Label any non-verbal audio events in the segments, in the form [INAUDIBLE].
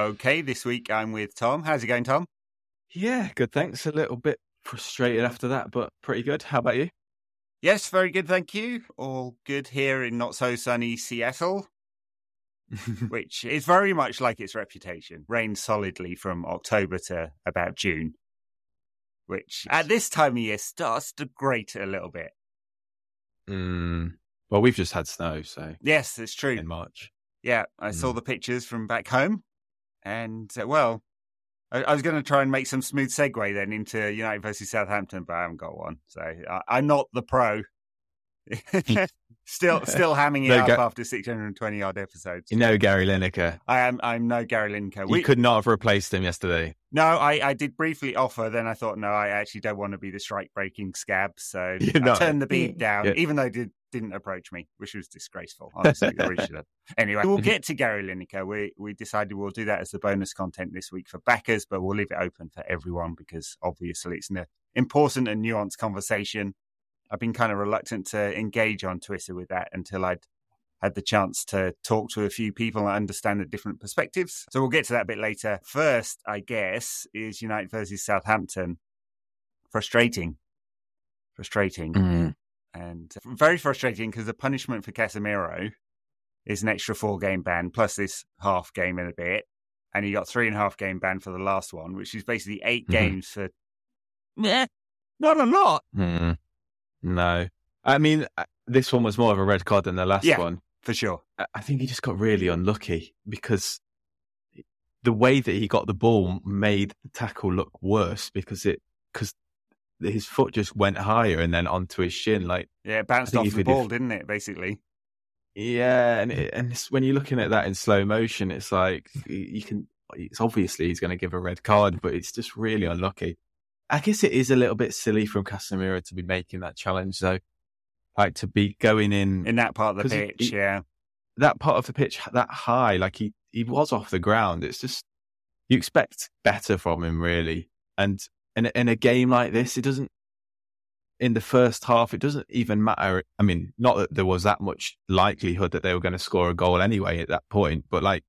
Okay, this week I'm with Tom. How's it going, Tom? Yeah, good. Thanks. A little bit frustrated after that, but pretty good. How about you? Yes, very good, thank you. All good here in not so sunny Seattle, [LAUGHS] which is very much like its reputation. Rains solidly from October to about June, which at this time of year starts to grate a little bit. Mm, well, we've just had snow, so Yes, it's true. in March. Yeah, I saw Mm. the pictures from back home, and uh, well, I, I was going to try and make some smooth segue then into United versus Southampton, but I haven't got one, so I, I'm not the pro. [LAUGHS] [LAUGHS] still, still hamming it No, up go- after 620 odd episodes. You know Gary Lineker. I am. I'm no Gary Lineker. You We, could not have replaced him yesterday. No, I, I did briefly offer. Then I thought, no, I actually don't want to be the strike breaking scab. So [LAUGHS] You're I turned the beat down, Yeah. even though it did, didn't approach me, which was disgraceful. Honestly, I really should have. Anyway, we'll [LAUGHS] get to Gary Lineker. We we decided we'll do that as the bonus content this week for backers, but we'll leave it open for everyone because obviously it's an important and nuanced conversation. I've been kind of reluctant to engage on Twitter with that until I'd had the chance to talk to a few people and understand the different perspectives. So we'll get to that a bit later. First, I guess, is United versus Southampton. Frustrating. Frustrating. Mm. And very frustrating because the punishment for Casemiro is an extra four game ban plus this half game in a bit. And he got three and a half game ban for the last one, which is basically 8 Mhm. games for. Meh, not a lot. Mm. No. I mean, this one was more of a red card than the last Yeah. one. For sure. I- think he just got really unlucky because the way that he got the ball made the tackle look worse because it because his foot just went higher and then onto his shin. Like, Yeah, it bounced off the ball, if- didn't it, basically? yeah, and it, and it's, when you're looking at that in slow motion, it's like you- you can. It's obviously he's going to give a red card, but it's just really unlucky. I guess it is a little bit silly from Casemiro to be making that challenge, though. Like to be going in In that part of the pitch, he- yeah. that part of the pitch that high, like he, he was off the ground. It's just you expect better from him, really. And in a- in a game like this, it doesn't. In the first half, it doesn't even matter. I mean, not that there was that much likelihood that they were going to score a goal anyway at that point, but like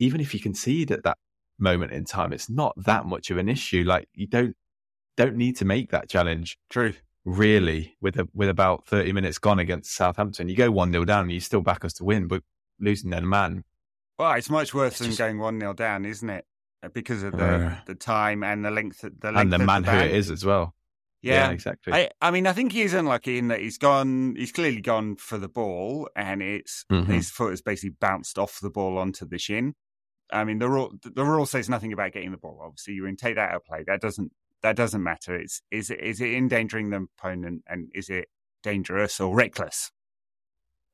even if you concede at that moment in time, it's not that much of an issue. Like you don't don't need to make that challenge True. Really with a, with about 30 minutes gone against Southampton. You go 1 0 down and you still back us to win, but losing their man. Well, it's much worse It's than just- going 1 0 down, isn't it? Because of the, Uh. the time and the length, the length and the man the who it is as well. Yeah. exactly. I, I mean, I think he's unlucky in that he's gone. He's clearly gone for the ball, and it's Mhm. his foot has basically bounced off the ball onto the shin. I mean, the rule the rule says nothing about getting the ball. Obviously, you can take that out of play. That doesn't that doesn't matter. It's is it is it endangering the opponent, and is it dangerous or reckless?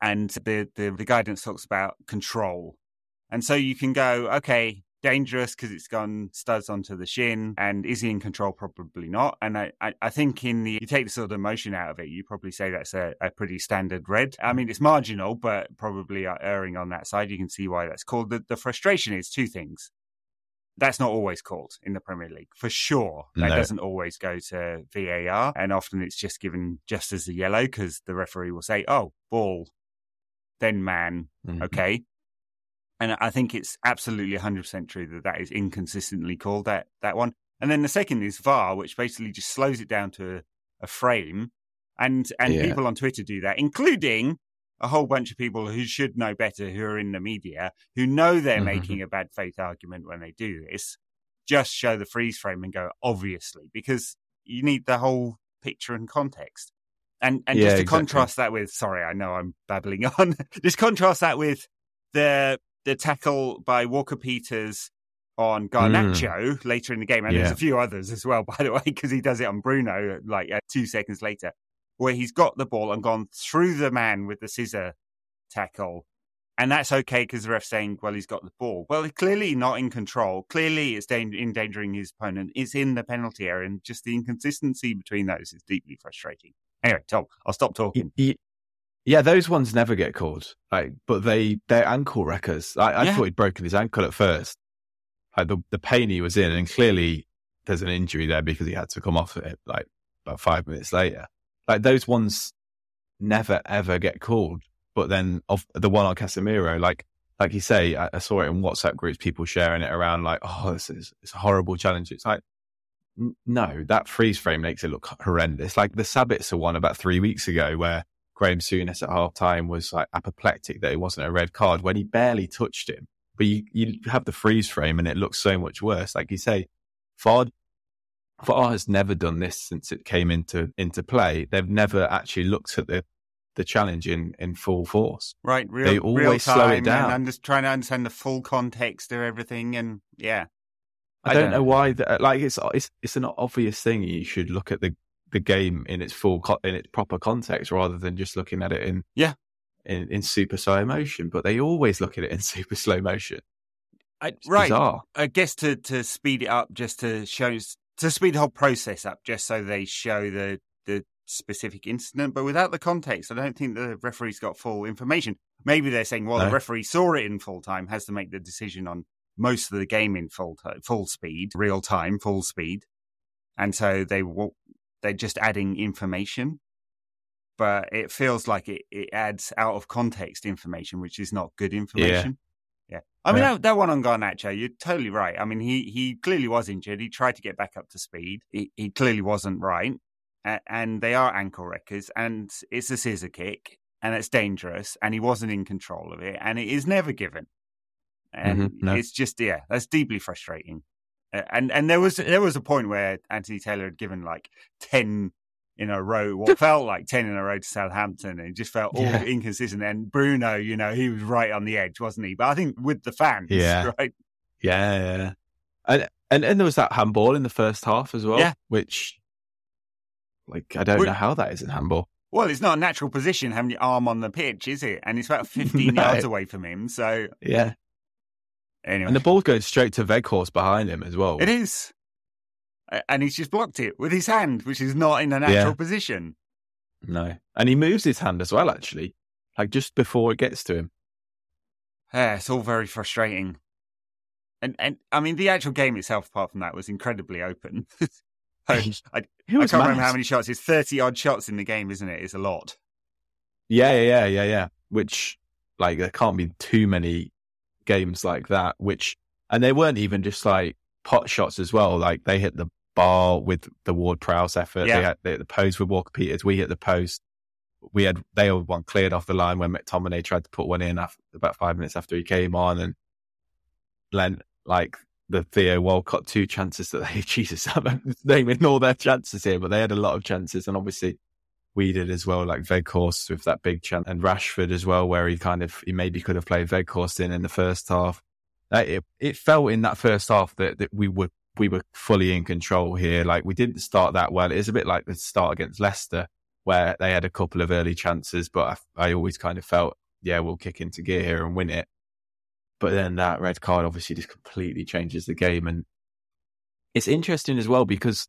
And the the, the guidance talks about control, and so you can go okay. Dangerous because it's gone studs onto the shin, and is he in control? Probably not. And I, I, I think in the you take the sort of emotion out of it, you probably say that's a, a pretty standard red. I mean, it's marginal, but probably erring on that side. You can see why that's called. The, the frustration is two things. That's not always called in the Premier League, for sure. That No. doesn't always go to VAR, and often it's just given just as a yellow because the referee will say, "Oh, ball, then man, Mhm. okay." And I think it's absolutely 100% true that that is inconsistently called that that one. And then the second is VAR, which basically just slows it down to a, a frame. And and Yeah. people on Twitter do that, including a whole bunch of people who should know better, who are in the media, who know they're Mhm. making a bad faith argument when they do this. Just show the freeze frame and go, obviously, because you need the whole picture and context. And and Yeah, just to exactly. contrast that with, sorry, I know I'm babbling [LAUGHS] on. just contrast that with the the tackle by Walker Peters on Garnacho later in the game, and there's Mm. A few others as well, [LAUGHS] by the way, because he does it on Bruno like uh, two seconds later, where he's got the ball and gone through the man with the scissor tackle. And that's okay because the ref's saying, well, he's got the ball. Well, clearly not in control. Clearly it's endangering his opponent. It's in the penalty area. And just the inconsistency between those is deeply frustrating. Anyway, Tom, I'll stop talking. Yeah, those ones never get called. Like, but they they're ankle wreckers. I, I Yeah. thought he'd broken his ankle at first. Like the the pain he was in, and clearly there's an injury there because he had to come off it like about five minutes later. Like those ones never ever get called. But then of the one on Casemiro, like like you say, I, I, saw it in WhatsApp groups, people sharing it around like, oh, this is it's a horrible challenge. It's like, no, that freeze frame makes it look horrendous. Like the Sabitzer one about three weeks ago, where Graham Souness at half time was like apoplectic that it wasn't a red card when he barely touched him. But you, you have the freeze frame and it looks so much worse. Like you say, VAR, VAR has oh, never done this since it came into into play. They've never actually looked at the the challenge in, in full force. Right. Real, they always slow it down. And just trying to understand the full context of everything. And yeah. I, I don't, don't, know why that, like it's, it's, it's an obvious thing. You should look at the, the game in its full, in its proper context rather than just looking at it in, yeah, in, in super slow motion, but they always look at it in [LAUGHS] super slow motion. I, right. Bizarre. I guess to, to speed it up, just to show, to speed the whole process up, just so they show the, the specific incident, but without the context, I don't think the referee's got full information. Maybe they're saying, well, no. the referee saw it in full time, has to make the decision on most of the game in full t- full speed, real time, full speed, and so they they're just adding information. But it feels like it, it adds out of context information, which is not good information. I mean, yeah. That, that, one on Garnacho, you're totally right. I mean, he, he clearly was injured. He tried to get back up to speed. He, he clearly wasn't right and they are ankle wreckers, and it's a scissor kick, and it's dangerous, and he wasn't in control of it, and it is never given, and mm-hmm, no. it's just yeah, that's deeply frustrating. And and there was there was a point where Anthony Taylor had given like ten in a row, what felt like ten in a row to Southampton, and it just felt all yeah. inconsistent. And Bruno, you know, he was right on the edge, wasn't he? But I think with the fans, yeah, [LAUGHS] right, yeah, yeah. And, and and there was that handball in the first half as well, yeah. which like, I don't We're, know how that is in handball. Well, it's not a natural position having your arm on the pitch, is it? And it's about [LAUGHS] 15 no. yards away from him. So, yeah. Anyway. And the ball goes straight to Weghorst behind him as well. It is. And he's just blocked it with his hand, which is not in a natural yeah. position. No. And he moves his hand as well, actually, like just before it gets to him. Yeah, it's all very frustrating. And and I mean, the actual game itself, apart from that, was incredibly open. [LAUGHS] [LAUGHS] I, I can't mad. remember how many shots. It's thirty odd shots in the game, isn't it? It's a lot. Yeah, yeah, yeah, yeah, yeah. Which like there can't be too many games like that. Which and they weren't even just like pot shots as well. Like they hit the bar with the Ward Prowse effort. Yeah. They had they the post with Walker Peters. We hit the post. We had they had one cleared off the line when McTominay tried to put one in after, about five minutes after he came on, and Len like the Theo Walcott two chances that they, [LAUGHS] Jesus, I'm naming all their chances here, but they had a lot of chances. And obviously we did as well, like Weghorst with that big chance and Rashford as well, where he kind of, he maybe could have played Weghorst in in the first half. It, it felt in that first half that, that we were, we were fully in control here. Like we didn't start that well. It is a bit like the start against Leicester where they had a couple of early chances, but I, I always kind of felt, yeah, we'll kick into gear here and win it. But then that red card obviously just completely changes the game. And it's interesting as well because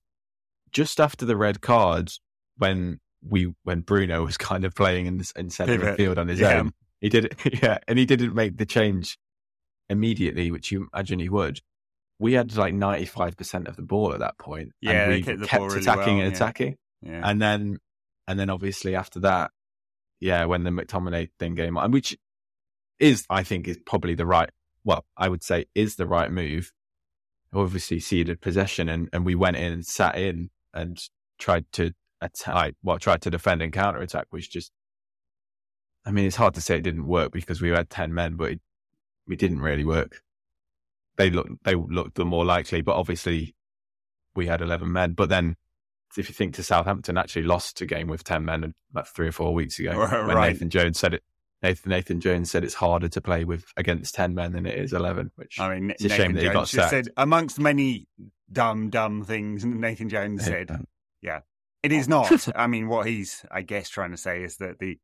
just after the red card, when we when Bruno was kind of playing in the in centre of the field on his yeah. own, he did it, [LAUGHS] yeah, and he didn't make the change immediately, which you imagine he would. We had like ninety five percent of the ball at that point, yeah, and we kept really attacking well, and attacking, yeah. and then and then obviously after that, yeah, when the McTominay thing came on, which is, I think, is probably the right, well, I would say is the right move. Obviously ceded possession and, and we went in and sat in and tried to attack, well, tried to defend and counter attack, which just, I mean, it's hard to say it didn't work because we had 10 men, but it, it didn't really work. They looked, they looked the more likely, but obviously we had 11 men. But then if you think to Southampton actually lost a game with 10 men about three or four weeks ago [LAUGHS] right. when Nathan Jones said it Nathan, Nathan Jones said it's harder to play with against 10 men than it is 11, which I mean, it's a Nathan shame that Jones he got sacked. Said, amongst many dumb, dumb things, Nathan Jones said, [LAUGHS] yeah, it is not. I mean, what he's, I guess, trying to say is that the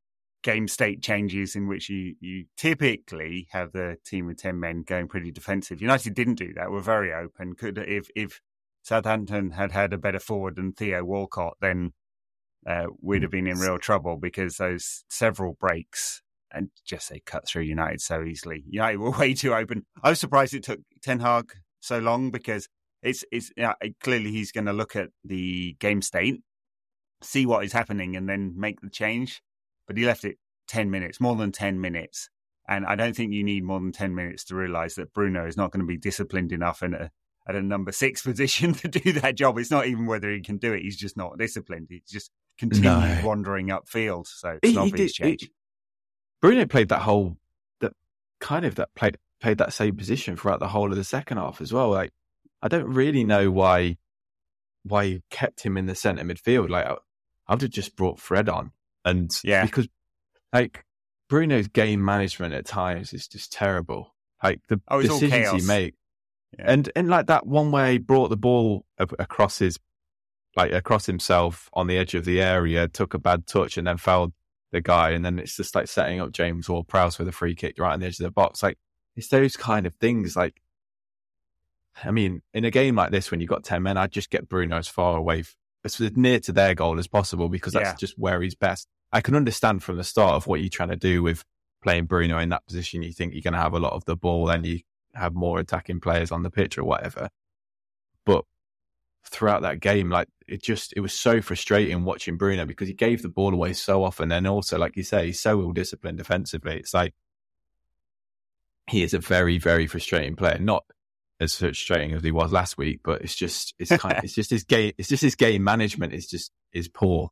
game state changes in which you, you typically have the team with 10 men going pretty defensive. United didn't do that. We're very open. Could, if, if Southampton had had a better forward than Theo Walcott, then uh, we'd have been in real trouble because those several breaks and just say cut through United so easily. United were [LAUGHS] way too open. I was surprised it took Ten Hag so long because it's it's you know, clearly he's going to look at the game state, see what is happening, and then make the change. But he left it ten minutes, more than ten minutes, And I don't think you need more than 10 minutes to realize that Bruno is not going to be disciplined enough in a, uh, at a number six [LAUGHS] position to do that job. It's not even whether he can do it. He's just not disciplined. He's just continued no. wandering upfield. So it's he, not he change. He, Bruno played that whole, that kind of that played, played that same position throughout the whole of the second half as well. Like, I don't really know why, why you kept him in the centre midfield. Like, I, I would have just brought Fred on. And yeah, because like Bruno's game management at times is just terrible. Like the oh, decisions he make, yeah. and and like that one way he brought the ball across his, like across himself on the edge of the area, took a bad touch, and then fouled the guy, and then it's just like setting up James Ward-Prowse with a free kick right on the edge of the box. Like it's those kind of things. Like, I mean, in a game like this, when you've got ten men, I'd just get Bruno as far away, as near to their goal as possible because that's yeah. just where he's best. I can understand from the start of what you're trying to do with playing Bruno in that position. You think you're going to have a lot of the ball and you have more attacking players on the pitch or whatever. But throughout that game, like it just, it was so frustrating watching Bruno because he gave the ball away so often. And also, like you say, he's so ill disciplined defensively. It's like he is a very, very frustrating player. Not as frustrating as he was last week, but it's just, it's kind of, [LAUGHS] it's just his game, it's just his game management is just, is poor.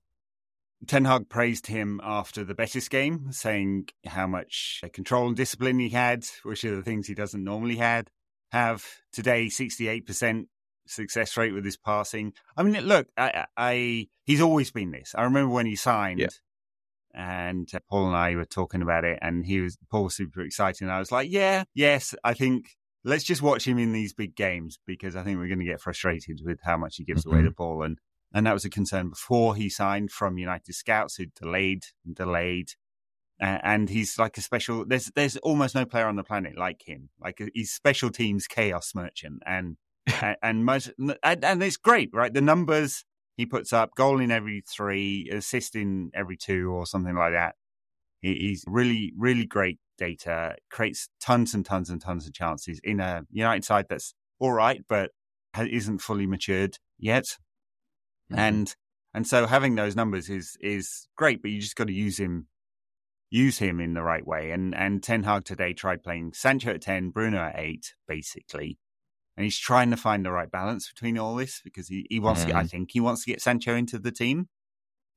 Ten Hag praised him after the Betis game, saying how much control and discipline he had, which are the things he doesn't normally had have. Today, sixty-eight percent success rate with his passing. I mean, look, I, I, he's always been this. I remember when he signed, yeah. and uh, Paul and I were talking about it, and he was Paul was super excited. And I was like, yeah, yes, I think let's just watch him in these big games because I think we're going to get frustrated with how much he gives mm-hmm. away the ball and and that was a concern before he signed from United Scouts, who delayed and delayed. Uh, and he's like a special. There's there's almost no player on the planet like him. Like he's special teams chaos merchant, and [LAUGHS] and much and, and it's great, right? The numbers he puts up, goal in every three, assist in every two, or something like that. He, he's really really great data. Creates tons and tons and tons of chances in a United side that's all right, but isn't fully matured yet. Mm-hmm. And and so having those numbers is is great, but you just got to use him use him in the right way. And and Ten Hag today tried playing Sancho at ten, Bruno at eight, basically. And he's trying to find the right balance between all this because he, he wants mm. to get, I mm-hmm. think he wants to get Sancho into the team.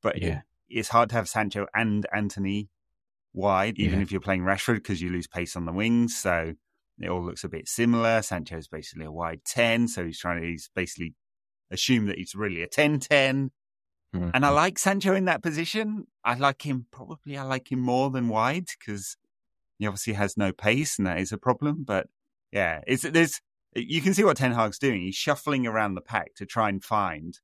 But yeah. It, it's hard to have Sancho and Antony wide, even yeah. if you're playing Rashford, because you lose pace on the wings. So it all looks a bit similar. Sancho's basically a wide 10. So he's trying to, he's basically assume that he's really a 10 10. Mm-hmm. And I like Sancho in that position. I like him, probably I like him more than wide because he obviously has no pace and that is a problem. But yeah, it's, there's, you can see what Ten Hag's doing. He's shuffling around the pack to try and find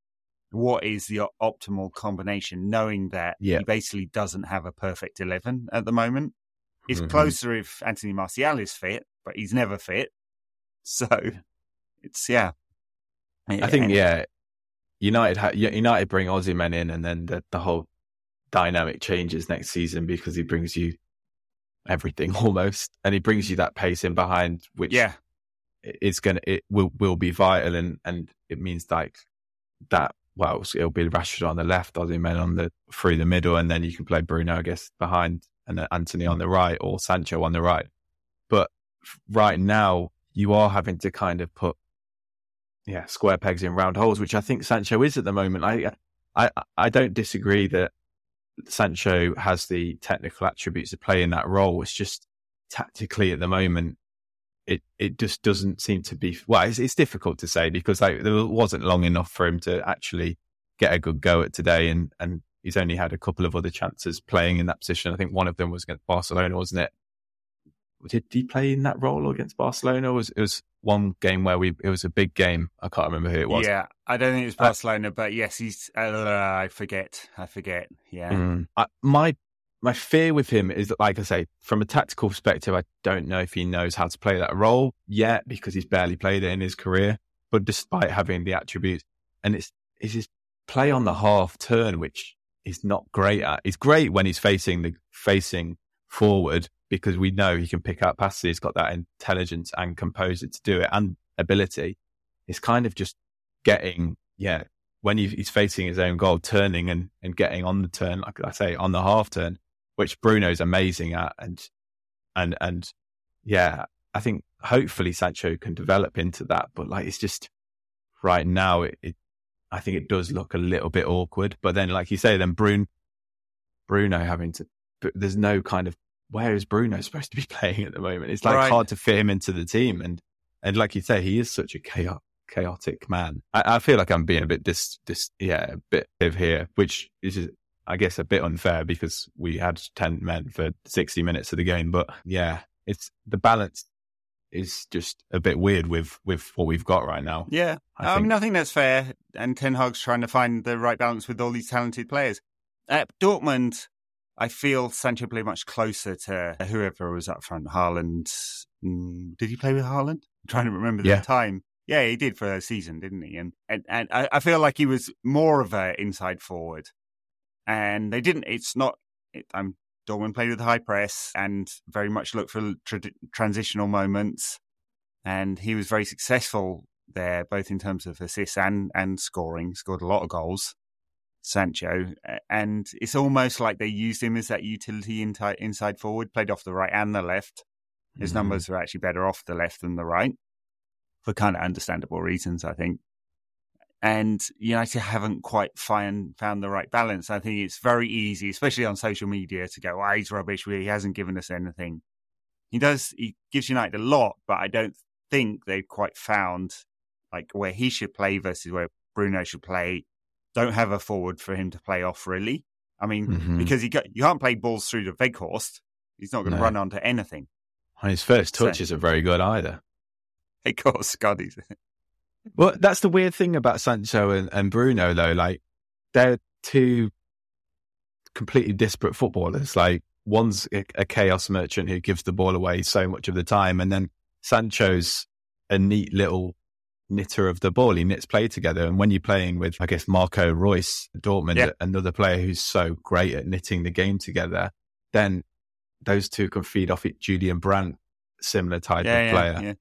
what is the optimal combination, knowing that yeah. he basically doesn't have a perfect 11 at the moment. It's mm-hmm. closer if Anthony Martial is fit, but he's never fit. So it's, yeah, I think yeah, United ha- United bring Osimhen in, and then the, the whole dynamic changes next season because he brings you everything [LAUGHS] almost, and he brings you that pace in behind, which yeah, it's gonna it will will be vital, and and it means like that. Well, it'll be Rashford on the left, Osimhen on the through the middle, and then you can play Bruno, I guess, behind, and then Antony on the right or Sancho on the right. But right now, you are having to kind of put yeah, square pegs in round holes, which I think Sancho is at the moment. I, I, I don't disagree that Sancho has the technical attributes to play in that role. It's just tactically at the moment, it, it just doesn't seem to be, well, it's, it's difficult to say because like, there wasn't long enough for him to actually get a good go at today. And, and he's only had a couple of other chances playing in that position. I think one of them was against Barcelona, wasn't it? Did he play in that role against Barcelona? Was it was one game where we it was a big game. I can't remember who it was. Yeah, I don't think it was uh, Barcelona, but yes, he's. Uh, I forget. I forget. Yeah. Mm, I, my my fear with him is that, like I say, from a tactical perspective, I don't know if he knows how to play that role yet because he's barely played it in his career. But despite having the attributes, and it's it's his play on the half turn, which is not great at. He's great when he's facing the facing forward, because we know he can pick up passes. He's got that intelligence and composure to do it and ability. It's kind of just getting, yeah, when he's facing his own goal, turning and, and getting on the turn, like I say, on the half turn, which Bruno's amazing at. And and and yeah, I think hopefully Sancho can develop into that. But like, it's just right now, it, it I think it does look a little bit awkward. But then, like you say, then Bruno, Bruno having to, there's no kind of where is Bruno [LAUGHS] supposed to be playing at the moment? It's like right. hard to fit him into the team, and and like you say, he is such a chaotic, chaotic man. I, I feel like I'm being a bit dis, dis yeah, a bit of here, which is I guess a bit unfair because we had ten men for sixty minutes of the game. But yeah, it's the balance is just a bit weird with with what we've got right now. Yeah, I, I mean, I think that's fair. And Ten Hag's trying to find the right balance with all these talented players. At Dortmund, I feel Sancho played much closer to whoever was up front. Haaland. Mm, did he play with Haaland? I'm trying to remember the yeah. time. Yeah, he did for a season, didn't he? And and, and I, I feel like he was more of a inside forward. And they didn't. It's not. It, I'm Dortmund played with high press and very much looked for tra- transitional moments. And he was very successful there, both in terms of assists and, and scoring. Scored a lot of goals, Sancho. And it's almost like they used him as that utility inside forward, played off the right and the left. His mm-hmm. numbers are actually better off the left than the right for kind of understandable reasons, I think and United haven't quite find, found the right balance. I think it's very easy, especially on social media, to go, "Oh, he's rubbish. He hasn't given us anything." He does. He gives United a lot, but I don't think they've quite found like where he should play versus where Bruno should play. Don't have a forward for him to play off really. I mean, mm-hmm. because you got, you can't play balls through to Weghorst. He's not going to no. run onto anything. His first touches so, are very good either. Weghorst, God, he's [LAUGHS] well, that's the weird thing about Sancho and, and Bruno, though. Like, they're two completely disparate footballers. Like, one's a, a, chaos merchant who gives the ball away so much of the time, and then Sancho's a neat little knitter of the ball. He knits play together. And when you're playing with, I guess, Marco Reus, Dortmund, yeah. another player who's so great at knitting the game together, then those two can feed off it. Julian Brandt, similar type yeah, of player. Yeah,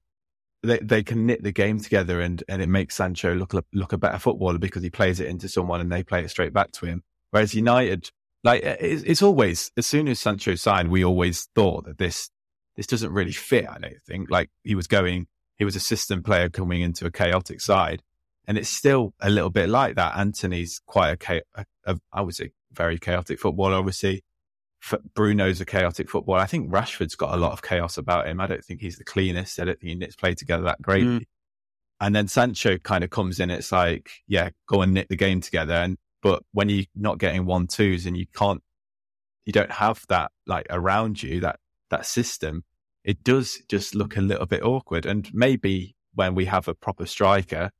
they they can knit the game together and and it makes Sancho look look a better footballer because he plays it into someone and they play it straight back to him. Whereas United, like it's, it's always as soon as Sancho signed, we always thought that this this doesn't really fit. I don't think like he was going, he was a system player coming into a chaotic side, and it's still a little bit like that. Antony's quite a, a, a I would say very chaotic footballer, obviously. Bruno's a chaotic footballer. I think Rashford's got a lot of chaos about him. I don't think he's the cleanest. I don't think he knits play together that great. Mm. And then Sancho kind of comes in. It's like, yeah, go and knit the game together. And but when you're not getting one twos and you can't, you don't have that like around you that that system. It does just look a little bit awkward. And maybe when we have a proper striker,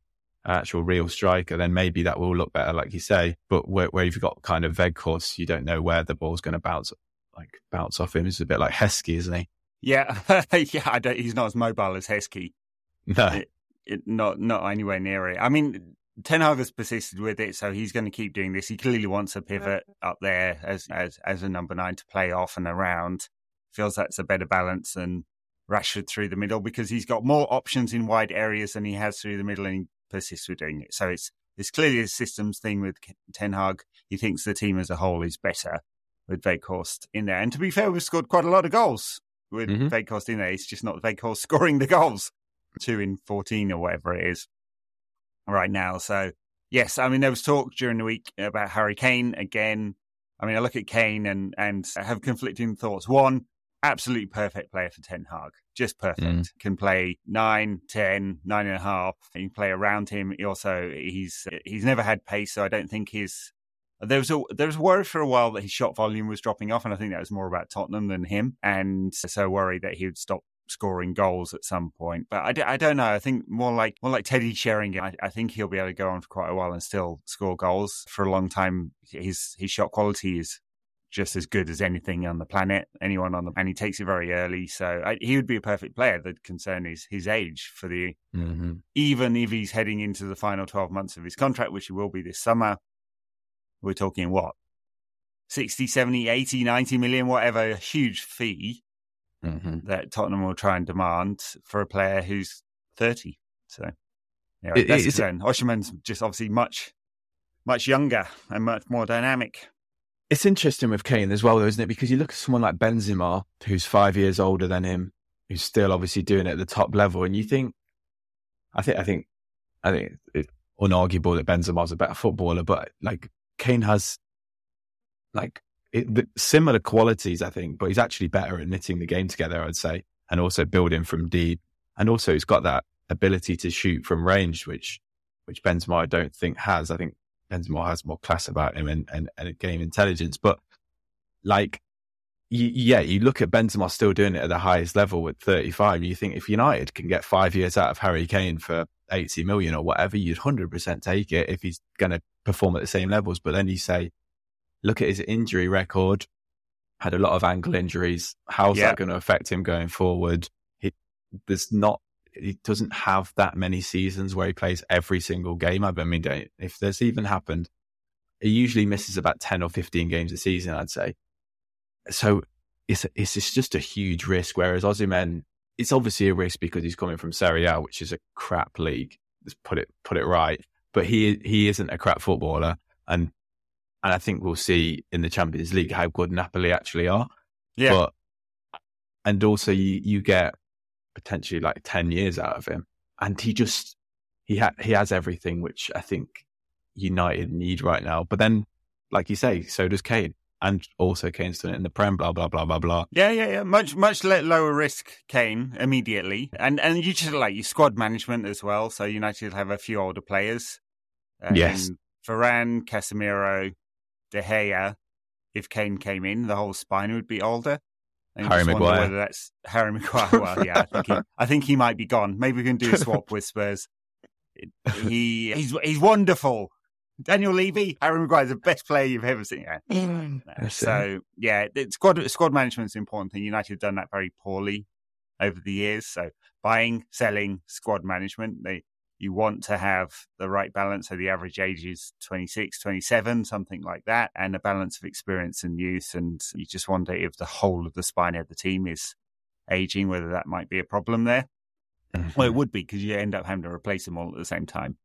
actual real striker, then maybe that will look better, like you say. But where, where you've got kind of Weghorst, you don't know where the ball's going to bounce, like bounce off him. It's a bit like Heskey, isn't he? Yeah, [LAUGHS] yeah. he's not as mobile as Heskey. [LAUGHS] No, it, it, not not anywhere near it. I mean, Ten Hag has persisted with it, so he's going to keep doing this. He clearly wants a pivot up there as as as a number nine to play off and around. Feels that's a better balance than Rashford through the middle because he's got more options in wide areas than he has through the middle, and he persists with doing it. So it's it's clearly a systems thing with Ten Hag. He thinks the team as a whole is better with Weghorst in there. And to be fair, we've scored quite a lot of goals with mm hmm in there. It's just not Weghorst [LAUGHS] scoring the goals, two in fourteen or whatever it is right now. So yes, I mean there was talk during the week about Harry Kane again. I mean, I look at Kane and and have conflicting thoughts. One, absolutely perfect player for Ten Hag. Just perfect. Mm. Can play nine, ten, nine and a half. You can play around him. He also he's he's never had pace, so I don't think his there was a there was worry for a while that his shot volume was dropping off, and I think that was more about Tottenham than him, and so worried that he would stop scoring goals at some point. But I d- I don't know. I think more like more like Teddy Sheringham. I, I think he'll be able to go on for quite a while and still score goals for a long time. His his shot quality is just as good as anything on the planet, anyone on the, and he takes it very early. So I, he would be a perfect player. The concern is his age for the, mm-hmm. even if he's heading into the final 12 months of his contract, which he will be this summer, we're talking what? 60, 70, 80, 90 million, whatever, a huge fee mm-hmm. that Tottenham will try and demand for a player who's 30. So, yeah, it, that's concern. Osimhen's just obviously much, much younger and much more dynamic. It's interesting with Kane as well, though, isn't it? Because you look at someone like Benzema, who's five years older than him, who's still obviously doing it at the top level, and you think, I think, I think, I think it's unarguable that Benzema's a better footballer, but like Kane has, like, it, the, similar qualities, I think, but he's actually better at knitting the game together, I'd say, and also building from deep, and also he's got that ability to shoot from range, which which Benzema I don't think has. I think Benzema has more class about him and, and, and game intelligence. But like, you, yeah, you look at Benzema still doing it at the highest level at 35. You think if United can get five years out of Harry Kane for 80 million or whatever, you'd 100% take it if he's going to perform at the same levels. But then you say, look at his injury record, had a lot of ankle injuries. How's yeah. that going to affect him going forward? He, there's not he doesn't have that many seasons where he plays every single game. I mean, if this even happened, he usually misses about 10 or 15 games a season, I'd say. So it's, it's just a huge risk. Whereas Osimhen, it's obviously a risk because he's coming from Serie A, which is a crap league. Let's put it, put it right. But he, he isn't a crap footballer. And, and I think we'll see in the Champions League how good Napoli actually are. Yeah. But, and also you, you get potentially like 10 years out of him. And he just, he ha- he has everything, which I think United need right now. But then, like you say, so does Kane. And also Kane's done it in the Prem, blah, blah, blah, blah, blah. Yeah, yeah, yeah. Much, much lower risk, Kane, immediately. And and you just like your squad management as well. So United have a few older players. Um, yes. Varane, Casemiro, De Gea. If Kane came in, the whole spine would be older. Harry Maguire. Whether that's Harry Maguire. Well, yeah, I think, he, [LAUGHS] I think he might be gone. Maybe we can do a [LAUGHS] swap with Spurs. He he's he's wonderful. Daniel Levy, Harry Maguire is the best player you've ever seen. Yeah. Mm. so yeah, squad squad management is important thing. United have done that very poorly over the years. So buying, selling, squad management. They you want to have the right balance. So the average age is 26, 27, something like that, and a balance of experience and youth. And you just wonder if the whole of the spine of the team is aging, whether that might be a problem there. Mm-hmm. Well, it would be because you end up having to replace them all at the same time.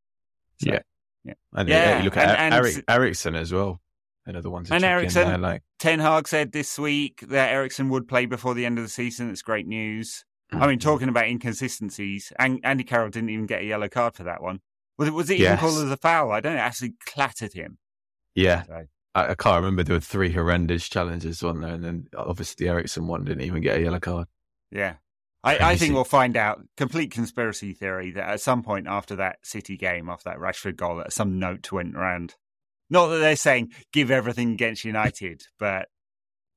So, yeah. Yeah. And yeah, you look at and, Eric, Eriksen as well. Another one to and Eriksen, there, like... Ten Hag said this week that Eriksen would play before the end of the season. It's great news. I mean, talking about inconsistencies, Andy Carroll didn't even get a yellow card for that one. Was it, was it yes. even called as a foul? I don't know. It actually clattered him. Yeah. So. I, I, can't remember. There were three horrendous challenges on there, and then obviously the Eriksen one didn't even get a yellow card. Yeah. I, I, think we'll find out. Complete conspiracy theory that at some point after that City game, after that Rashford goal, that some note went around. Not that they're saying give everything against United, but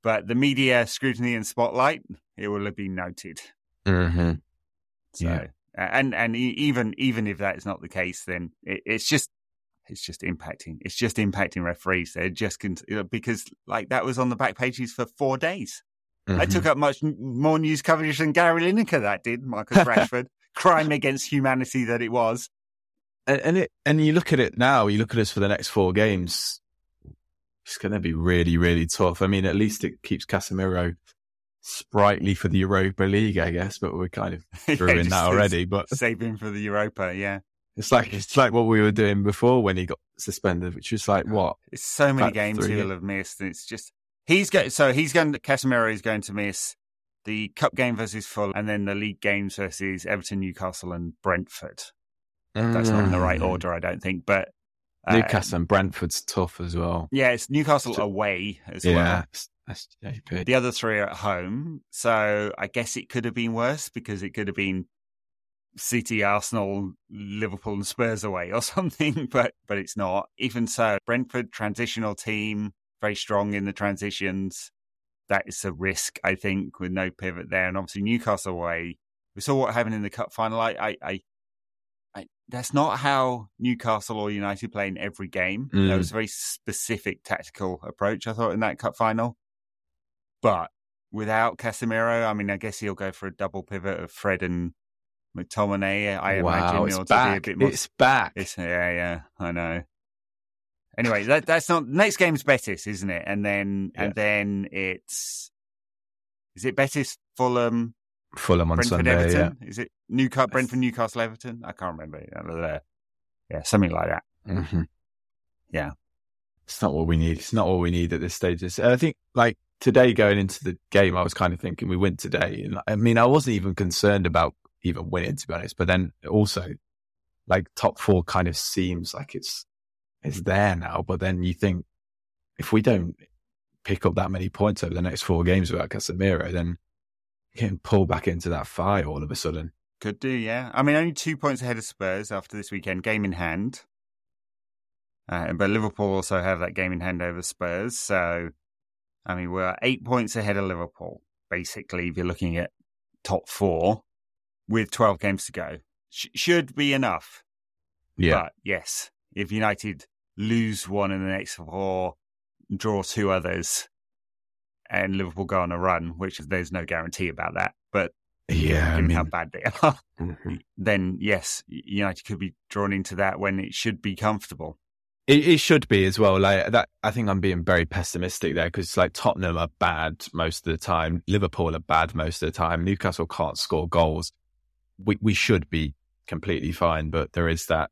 but the media scrutiny and spotlight, it will have been noted. Mm-hmm. So, yeah. and and even even if that is not the case, then it, it's just it's just impacting. It's just impacting referees. They're just because like that was on the back pages for four days. Mm-hmm. I took up much more news coverage than Gary Lineker that did. Marcus [LAUGHS] Rashford, crime against humanity that it was. And, and it and you look at it now. You look at us for the next four games. It's going to be really, really tough. I mean, at least it keeps Casemiro sprightly for the Europa League, I guess, but we're kind of through [LAUGHS] yeah, in that already. But saving for the Europa, yeah. It's like it's like what we were doing before when he got suspended, which was like what? It's so many games he'll have missed. And it's just he's going. So he's going. To Casemiro is going to miss the cup game versus Full, and then the league games versus Everton, Newcastle, and Brentford. That's not in the right mm. order, I don't think. But uh, Newcastle and Brentford's tough as well. Yeah, it's Newcastle away as yeah, well. SJP. The other three are at home. So I guess it could have been worse because it could have been City, Arsenal, Liverpool, and Spurs away or [LAUGHS] something, but but it's not. Even so, Brentford transitional team, very strong in the transitions. That is a risk, I think, with no pivot there. And obviously Newcastle away. We saw what happened in the cup final. I, I, I, I that's not how Newcastle or United play in every game. Mm. That was a very specific tactical approach, I thought, in that cup final. But without Casemiro, I mean, I guess he'll go for a double pivot of Fred and McTominay. I wow, imagine it's back. a bit more. It's back. It's, yeah, yeah, I know. Anyway, that, that's not next game's Betis, isn't it? And then yeah. and then it's is it Betis, Fulham, Fulham on Brentford, Sunday? Everton? Yeah. Is it Newcastle, Brentford, Newcastle, Everton? I can't remember. Yeah, something like that. Mm-hmm. Yeah. it's not what we need. It's not what we need at this stage. It's, I think like today going into the game, I was kind of thinking we win today. And I mean, I wasn't even concerned about even winning, to be honest. But then also, like top four kind of seems like it's it's there now. But then you think if we don't pick up that many points over the next four games without Casemiro, then you can pull back into that fight all of a sudden. Could do, yeah. I mean, only two points ahead of Spurs after this weekend, game in hand. Uh, but Liverpool also have that game in hand over Spurs. So, I mean, we're eight points ahead of Liverpool, basically, if you're looking at top four with 12 games to go. Sh- should be enough. Yeah. But yes, if United lose one in the next four, draw two others, and Liverpool go on a run, which there's no guarantee about that. But yeah, I mean, how bad they [LAUGHS] are, mhm. then yes, United could be drawn into that when it should be comfortable. It, it should be as well. Like that, I think I'm being very pessimistic there because like Tottenham are bad most of the time, Liverpool are bad most of the time, Newcastle can't score goals. We we should be completely fine, but there is that.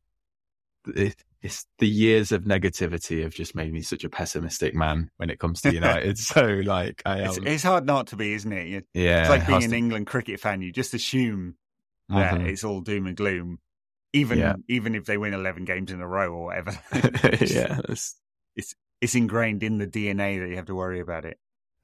It, it's the years of negativity have just made me such a pessimistic man when it comes to [LAUGHS] United. so like, I It's, um, it's hard not to be, isn't it? You- yeah, It's like being an to- England cricket fan. You just assume that Mhm. it's all doom and gloom, even Yeah. even if they win eleven games in a row or whatever. [LAUGHS] [LAUGHS] yeah, it's, it's ingrained in the DNA that you have to worry about it.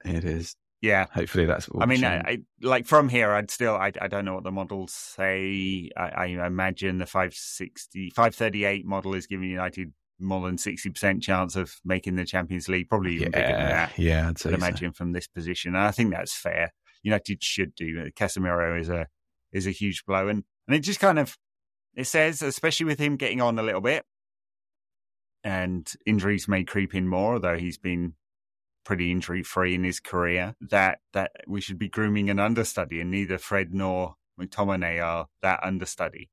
it is. Yeah, Hopefully that's. What I mean. I, I, like from here, I'd still, I, I don't know what the models say. I, I imagine the 560, 538 model is giving United more than 60% chance of making the Champions League, probably even bigger than yeah, that. yeah, I'd I'd say so. imagine from this position. And I think that's fair. United should do. Casemiro is a is a huge blow, and and it just kind of it says, especially with him getting on a little bit, and injuries may creep in more, although he's been pretty injury free in his career. That that we should be grooming an understudy, and neither Fred nor McTominay are that understudy.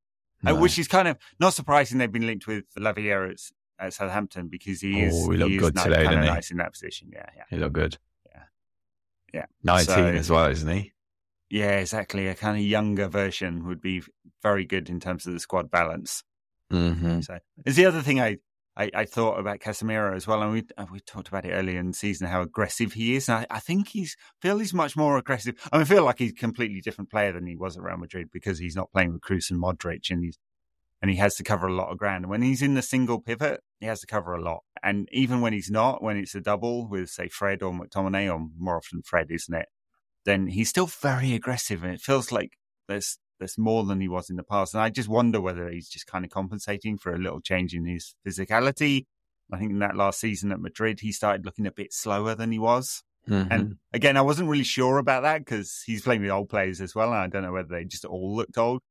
Uh, which is kind of not surprising. They've been linked with Lavia at, at Southampton because he is Oh, he looked good today, didn't he? nice in that position. Yeah, yeah. He looked good. Yeah. Yeah. 19 So- as well, isn't he? Yeah, exactly. A kind of younger version would be very good in terms of the squad balance. Mm-hmm. So, is the other thing I, I, I thought about Casemiro as well, and we we talked about it earlier in the season how aggressive he is. And I, I think he's feel he's much more aggressive. I mean, I feel like he's a completely different player than he was at Real Madrid because he's not playing with Kroos and Modric, and he's and he has to cover a lot of ground. And when he's in the single pivot, he has to cover a lot. And even when he's not, when it's a double with say Fred or McTominay, or more often Fred, isn't it? Then he's still very aggressive, and it feels like there's there's more than he was in the past. And I just wonder whether he's just kind of compensating for a little change in his physicality. I think in that last season at Madrid, he started looking a bit slower than he was. Mm-hmm. And again, I wasn't really sure about that because he's playing with old players as well. And I don't know whether they just all looked old.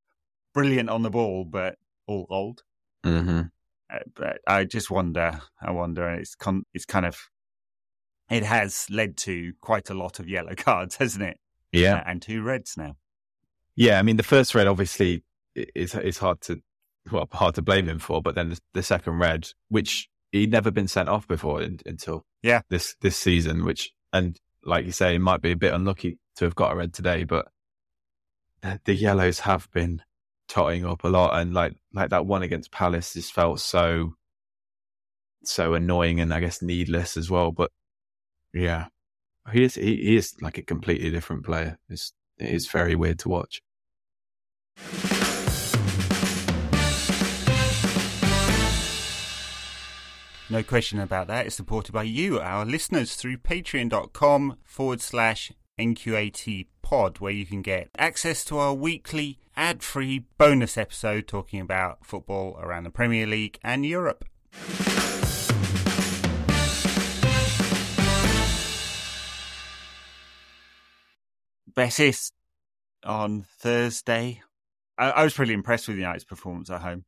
Brilliant on the ball, but all old. mm-hmm. Uh, but I just wonder, I wonder, it's con- it's kind of, it has led to quite a lot of yellow [LAUGHS] cards, hasn't it? Yeah. Uh, and two reds now. Yeah. I mean, the first red, obviously, is, is hard to, well, hard to blame him for, but then the, the second red, which he'd never been sent off before in, until Yeah. this, this season, which, and like you say, it might be a bit unlucky to have got a red today, but the, the yellows have been totting up a lot. And like, like that one against Palace just felt so, so annoying and I guess needless as well. But yeah, he is, he, is like a completely different player. It's, it is very weird to watch. No question about that. It's supported by you, our listeners, through patreon.com forward slash NQAT pod, where you can get access to our weekly ad free bonus episode talking about football around the Premier League and Europe. Betis on Thursday. I, I was pretty impressed with the United's performance at home.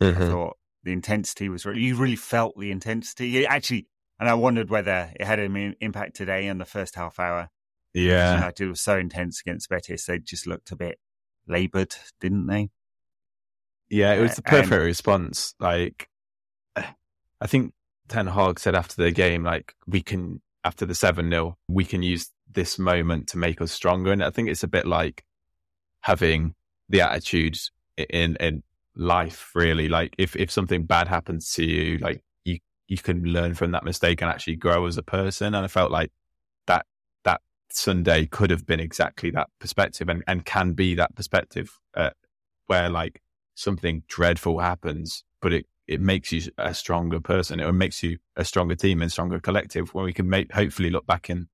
I thought the intensity was really, you really felt the intensity. It actually, and I wondered whether it had an impact today in the first half hour. Yeah. United was so intense against Betis, they just looked a bit laboured, didn't they? Yeah, it was the Uh, and- perfect response. Like, [SIGHS] I think Ten Hag said after the game, like, we can, after the 7 0, we can use this moment to make us stronger. And I think it's a bit like having the attitude in, in life, really. Like, if, if something bad happens to you, like, you, you can learn from that mistake and actually grow as a person. And I felt like that that Sunday could have been exactly that perspective and, and can be that perspective uh, where like something dreadful happens, but it, it makes you a stronger person. It makes you a stronger team and stronger collective where we can make, hopefully look back in,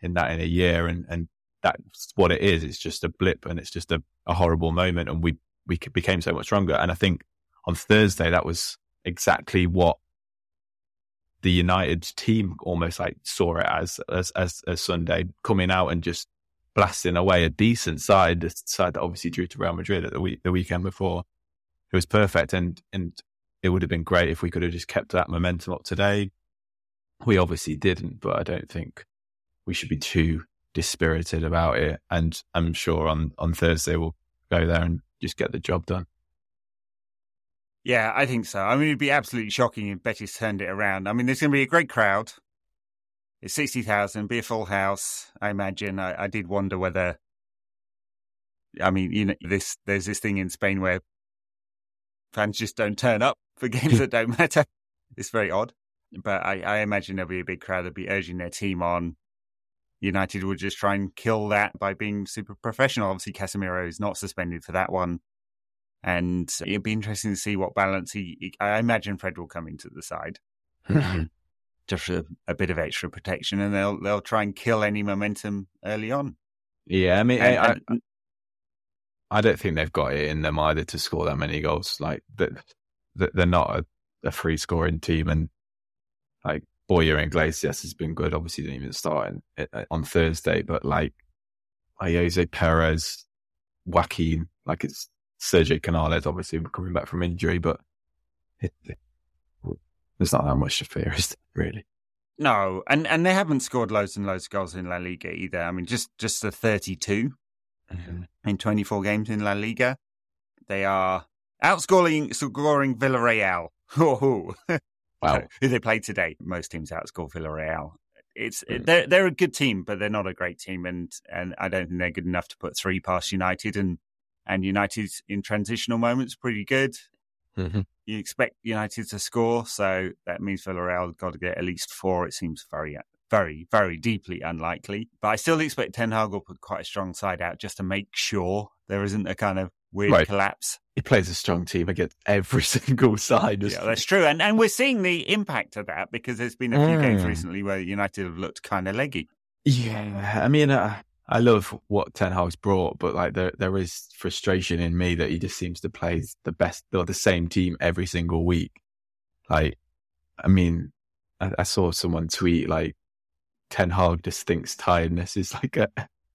in that in a year and, and that's what it is. It's just a blip and it's just a, a horrible moment. And we, we became so much stronger. And I think on Thursday, that was exactly what the United team almost like saw it as, as, as, as Sunday coming out and just blasting away a decent side, the side that obviously drew to Real Madrid at the week, the weekend before. It was perfect. And, and it would have been great if we could have just kept that momentum up today. We obviously didn't, but I don't think we should be too dispirited about it. And I'm sure on, on Thursday we'll go there and just get the job done. Yeah, I think so. I mean, it'd be absolutely shocking if Betis turned it around. I mean, there's going to be a great crowd. It's 60,000, be a full house, I imagine. I, I did wonder whether, I mean, you know, this there's this thing in Spain where fans just don't turn up for [LAUGHS] games that don't matter. It's very odd. But I, I imagine there'll be a big crowd that'll be urging their team on. United would just try and kill that by being super professional. Obviously, Casemiro is not suspended for that one. And it'd be interesting to see what balance he, he I imagine Fred will come into the side. Mm-hmm. [CLEARS THROAT] Just a, a, bit of extra protection, and they'll they'll try and kill any momentum early on. Yeah, I mean, and, I, I, uh, I, don't think they've got it in them either to score that many goals. Like that, they're not a, a free scoring team, and like Borja Iglesias has been good. Obviously, didn't even start in, on Thursday, but like Ayoze Perez, Joaquin, like it's Sergio Canales, obviously coming back from injury, but it, it, there's not that much to fear, is there, really? No, and and they haven't scored loads and loads of goals in La Liga either. I mean, just just the 32 mm-hmm. in 24 games in La Liga. They are outscoring scoring Villarreal. [LAUGHS] Oh, [LAUGHS] wow! Who they played today? Most teams outscore Villarreal. It's mm. they're they're a good team, but they're not a great team, and and I don't think they're good enough to put three past United. And and United in transitional moments pretty good. Mm-hmm. You expect United to score, so that means Villarreal got to get at least four. It seems very, very, very deeply unlikely. But I still expect Ten Hag will put quite a strong side out just to make sure there isn't a kind of weird right. collapse. He plays a strong team against every [LAUGHS] single side. Yeah, that's true, and and we're seeing the impact of that because there's been a few mm. games recently where United have looked kind of leggy. Yeah, I mean, uh, I love what Ten Hag's brought, but like there there is frustration in me that he just seems to play the best or the same team every single week. Like, I mean, I, I saw someone tweet like Ten Hag just thinks tiredness is like a,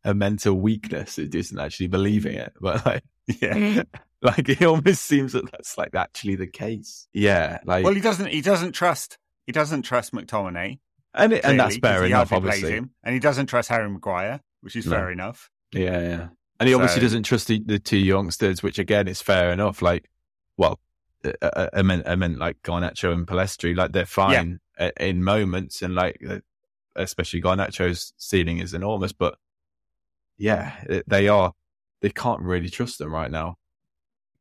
a mental weakness. It isn't actually believing it, but like, [LAUGHS] yeah, [LAUGHS] [LAUGHS] like it almost seems that that's like actually the case. Yeah, like well, he doesn't he doesn't trust he doesn't trust McTominay. And, it, and that's fair enough, obviously. Him, and he doesn't trust Harry Maguire which is no. fair enough. Yeah, yeah. And he so, obviously doesn't trust the, the, two youngsters, which again is fair enough. Like, well, I, I meant, I meant like Garnacho and Pellistri, like they're fine yeah. in moments, and like especially Garnacho's ceiling is enormous, but yeah, they are. They can't really trust them right now.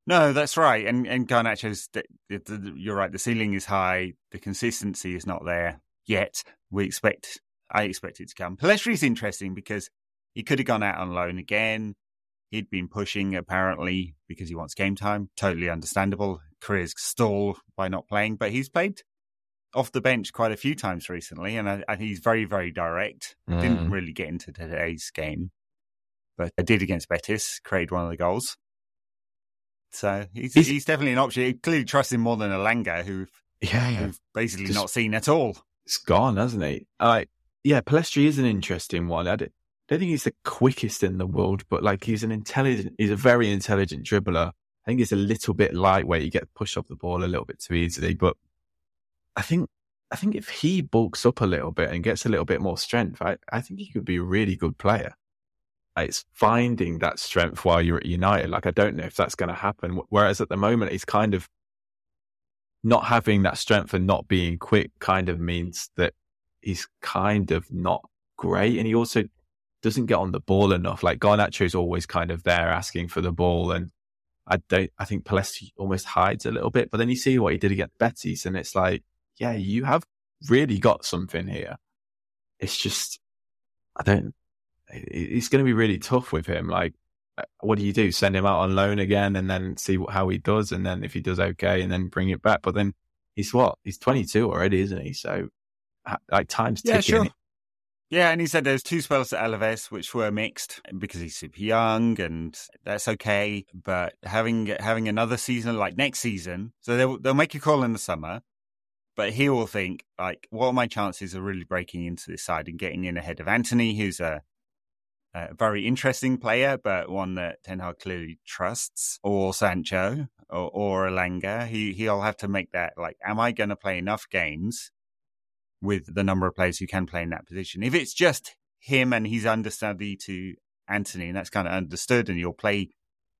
No, that's right. And and Garnacho's, you're right. The ceiling is high. The consistency is not there yet. We expect. I expect it to come. Pellistri is interesting because he could have gone out on loan again. He'd been pushing apparently because he wants game time. Totally understandable. Career's stalled by not playing, but he's played off the bench quite a few times recently, and I, I he's very, very direct. Mm. Didn't really get into today's game, but I did against Betis, created one of the goals. So he's, he's, he's definitely an option. He clearly trusts him more than Elanga, who yeah, yeah. who've basically Just, not seen at all. It's gone, hasn't he? Like, yeah, Pellistri is an interesting one. I, don't think he's the quickest in the world, but like he's an intelligent, he's a very intelligent dribbler. I think he's a little bit lightweight. You get pushed off the ball a little bit too easily, but I think, I think if he bulks up a little bit and gets a little bit more strength, I, I think he could be a really good player. It's finding that strength while you're at United. Like, I don't know if that's going to happen. Whereas at the moment, he's kind of not having that strength and not being quick kind of means that he's kind of not great. And he also doesn't get on the ball enough. Like Garnacho is always kind of there asking for the ball, and I don't. I think Pellistri almost hides a little bit. But then you see what he did against Betis, and it's like, yeah, you have really got something here. It's just, I don't, it's going to be really tough with him. Like, uh, what do you do? Send him out on loan again and then see how he does. And then if he does okay and then bring it back. But then he's what? He's 22 already, isn't he? So like time's ticking. Yeah, sure. Yeah, and he said there's two spells at Alaves which were mixed because he's super young, and that's okay. But having having another season like next season, so they'll they'll make a call in the summer, but he will think like, what are my chances of really breaking into this side and getting in ahead of Antony, who's a, a very interesting player, but one that Ten Hag clearly trusts, or Sancho or, or Elanga. He he'll have to make that like, am I going to play enough games with the number of players who can play in that position. If it's just him and he's understudy to Antony, and that's kind of understood, and you'll play,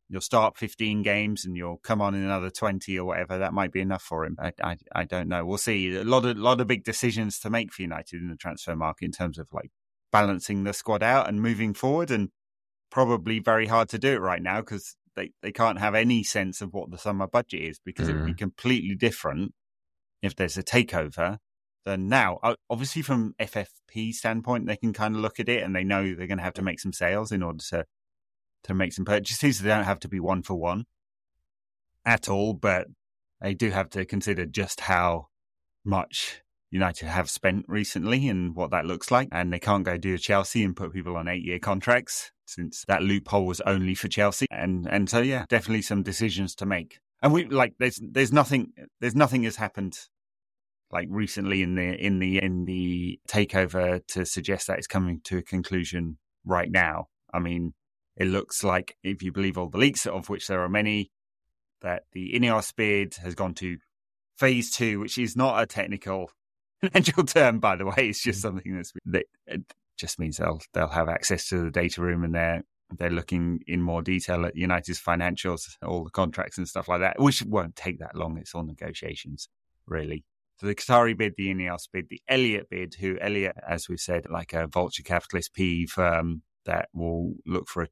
you'll start 15 games and you'll come on in another 20 or whatever, that might be enough for him. I, I, I don't know. We'll see. A lot of, lot of big decisions to make for United in the transfer market in terms of like balancing the squad out and moving forward, and probably very hard to do it right now because they, they can't have any sense of what the summer budget is because mm. it would be mm. completely different if there's a takeover than now. Obviously, from FFP standpoint, they can kind of look at it and they know they're going to have to make some sales in order to to make some purchases. They don't have to be one for one at all, but they do have to consider just how much United have spent recently and what that looks like. And they can't go do Chelsea and put people on eight year contracts since that loophole was only for Chelsea. And and so yeah, definitely some decisions to make. And we like there's there's nothing there's nothing has happened like recently in the in the in the takeover to suggest that it's coming to a conclusion right now. I mean, it looks like if you believe all the leaks, of which there are many, that the Ineos bid has gone to phase two, which is not a technical [LAUGHS] financial term, by the way. It's just something that's that just means they'll they'll have access to the data room and they're they're looking in more detail at United's financials, all the contracts and stuff like that, which won't take that long. It's all negotiations, really. So the Qatari bid, the Ineos bid, the Elliott bid, who Elliott, as we said, like a vulture capitalist PE firm that will look for a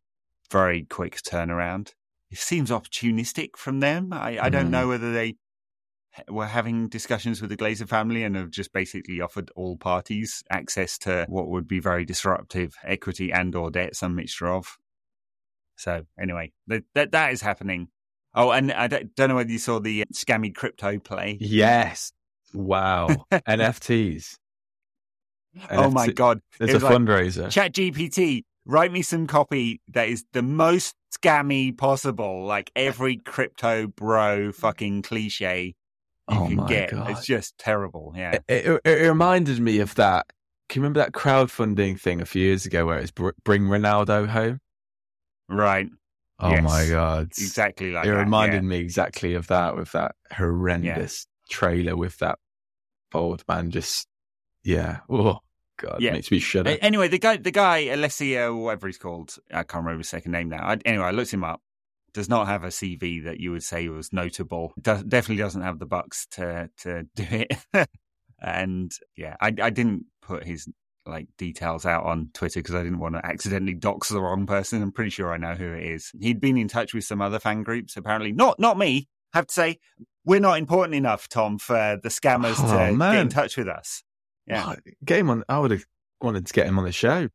very quick turnaround. It seems opportunistic from them. I, I don't know mm. whether they were having discussions with the Glazer family and have just basically offered all parties access to what would be very disruptive equity and or debt, some mixture of. So anyway, that that, that is happening. Oh, and I don't, don't know whether you saw the uh, scammy crypto play. Yes, Wow. [LAUGHS] NFTs. Oh my God. It's a fundraiser. Chat GPT, write me some copy that is the most scammy possible. Like every crypto bro fucking cliche you oh can get. God. It's just terrible. Yeah. It, it, it, reminded me of that. Can you remember that crowdfunding thing a few years ago where it's bring Ronaldo home? Right. Oh yes. my God. Exactly like It that, reminded yeah. me exactly of that with that horrendous trailer with that old man just yeah oh god yeah. makes me shudder anyway the guy the guy Alessio whatever he's called i can't remember his second name now I, anyway i looked him up does not have a cv that you would say was notable does, definitely doesn't have the bucks to to do it [LAUGHS] and yeah I, I didn't put his like details out on Twitter because I didn't want to accidentally dox the wrong person. I'm pretty sure I know who it is. He'd been in touch with some other fan groups, apparently. Not not me. have to say, we're not important enough, Tom, for the scammers oh, to man. get in touch with us. Yeah, oh, get him on. I would have wanted to get him on the show.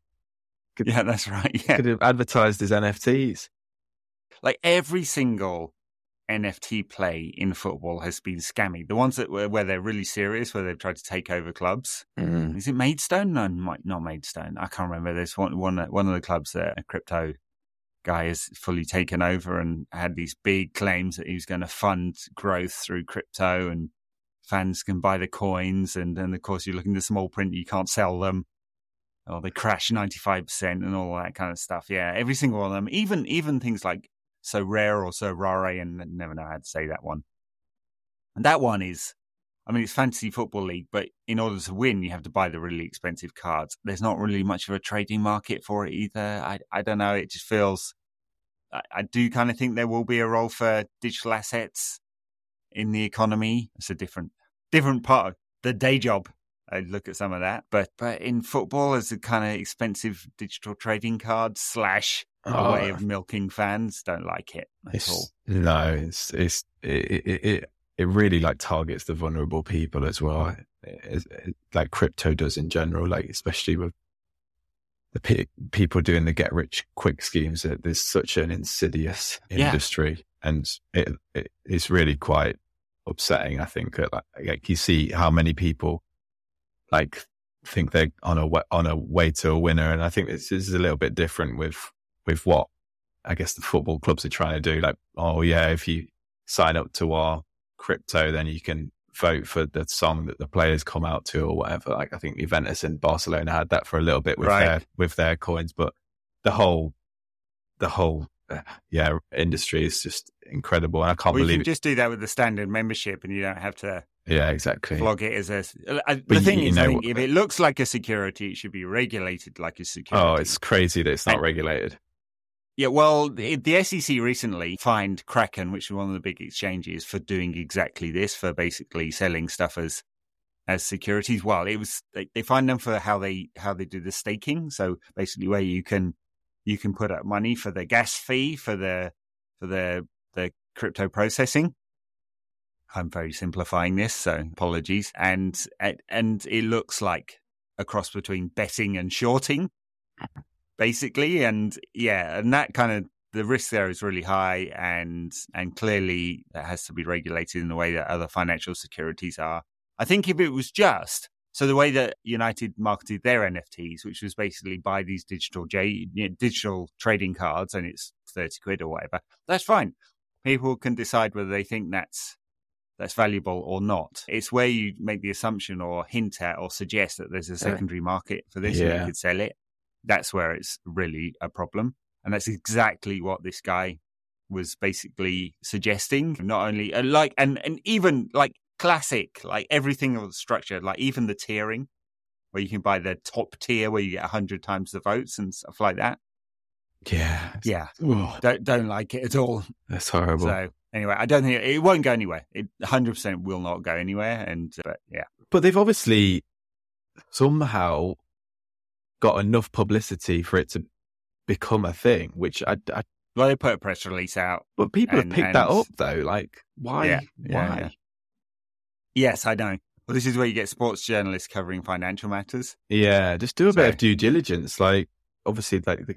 Could, yeah, that's right. Yeah, could have advertised his NFTs. Like every single NFT play in football has been scammy. The ones that were where they're really serious, where they've tried to take over clubs. Mm. Is it Maidstone? No, not Maidstone. I can't remember. There's one one one of the clubs that a crypto guy has fully taken over and had these big claims that he was going to fund growth through crypto and fans can buy the coins. And then, of course, you look in the small print, you can't sell them. Or they crash 95% and all that kind of stuff. Yeah, every single one of them, even even things like Sorare or so rare, and never know how to say that one. And that one is I mean, it's fantasy football league, but in order to win, you have to buy the really expensive cards. There's not really much of a trading market for it either. I, I don't know. It just feels. I, I do kind of think there will be a role for digital assets in the economy. It's a different, different part of the day job. I look at some of that, but but in football, as a kind of expensive digital trading card slash a oh, way of milking fans, don't like it at all. No, it's it's it, it, it it really like targets the vulnerable people as well, it, it, like crypto does in general. Like especially with the pe- people doing the get rich quick schemes, there's such an insidious industry, yeah. and it, it it's really quite upsetting. I think like, like you see how many people like think they're on a on a way to a winner, and I think this is a little bit different with with what I guess the football clubs are trying to do. Like, oh yeah, if you sign up to our crypto, then you can vote for the song that the players come out to or whatever. Like I think Juventus and Barcelona had that for a little bit with right. their with their coins, but the whole the whole uh, yeah industry is just incredible, and I can't well, believe you can just do that with the standard membership, and you don't have to. Yeah, exactly. Flog it as a. Uh, the thing you, is, know, if it looks like a security, it should be regulated like a security. Oh, it's crazy that it's not and, regulated. Yeah, well, the, SEC recently fined Kraken, which is one of the big exchanges, for doing exactly this, for basically selling stuff as as securities. Well, it was they, they fined them for how they how they do the staking. So basically, where you can you can put up money for the gas fee for the for the the crypto processing. I'm very simplifying this, so apologies. And and it looks like a cross between betting and shorting basically. And yeah, and that kind of the risk there is really high, and and clearly that has to be regulated in the way that other financial securities are. I think if it was just so the way that United marketed their NFTs, which was basically buy these digital J, you know, digital trading cards, and it's thirty quid or whatever, that's fine. People can decide whether they think that's that's valuable or not. It's where you make the assumption or hint at or suggest that there's a secondary market for this yeah. and you could sell it that's where it's really a problem. And that's exactly what this guy was basically suggesting. Not only uh, like, and, and even like classic, like everything was structured, like even the tiering where you can buy the top tier where you get 100 times the votes and stuff like that. Yeah. Yeah. Don't, don't like it at all. That's horrible. So anyway, I don't think it, it won't go anywhere. It 100% will not go anywhere. And, uh, yeah. But they've obviously somehow got enough publicity for it to become a thing, which I, I well, they put a press release out. But people and, have picked and, that up though. Like, why? Yeah, yeah, why? Yeah. Yes, I know. Well, this is where you get sports journalists covering financial matters. Yeah, just do a so, bit of due diligence. Like, obviously, like the,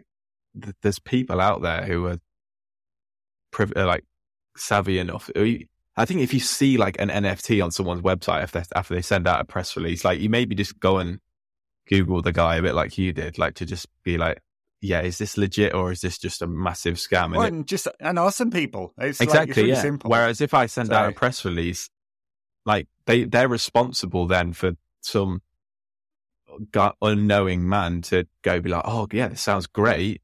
the, there's people out there who are, priv- are like savvy enough. I think if you see like an NFT on someone's website after after they send out a press release, like you maybe just go and Google the guy a bit like you did, like to just be like, yeah, is this legit or is this just a massive scam? And, well, it, just and ask some people. It's exactly, like, really yeah. Simple. Whereas if I send so, out a press release, like they they're responsible then for some unknowing man to go be like, oh yeah, this sounds great.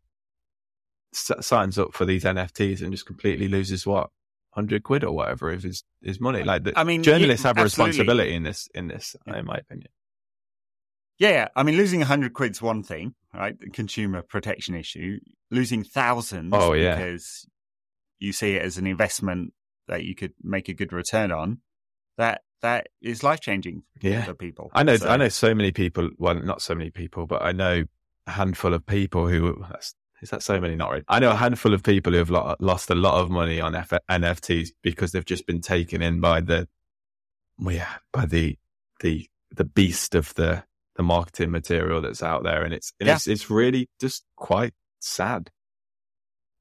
S- signs up for these NFTs and just completely loses what hundred quid or whatever of his his money. Like the, I mean, journalists have a responsibility in this in this, in my opinion. Yeah, I mean, losing a hundred quid's one thing, right? The consumer protection issue. Losing thousands, oh yeah, because you see it as an investment that you could make a good return on. That that is life changing yeah. for people. I know, so. I know so many people. Well, not so many people, but I know a handful of people who. Is that so many? Not really. I know a handful of people who have lost a lot of money on F- NFTs because they've just been taken in by the, well, yeah, by the the the beast of the the marketing material that's out there, and it's and yeah. it's it's really just quite sad.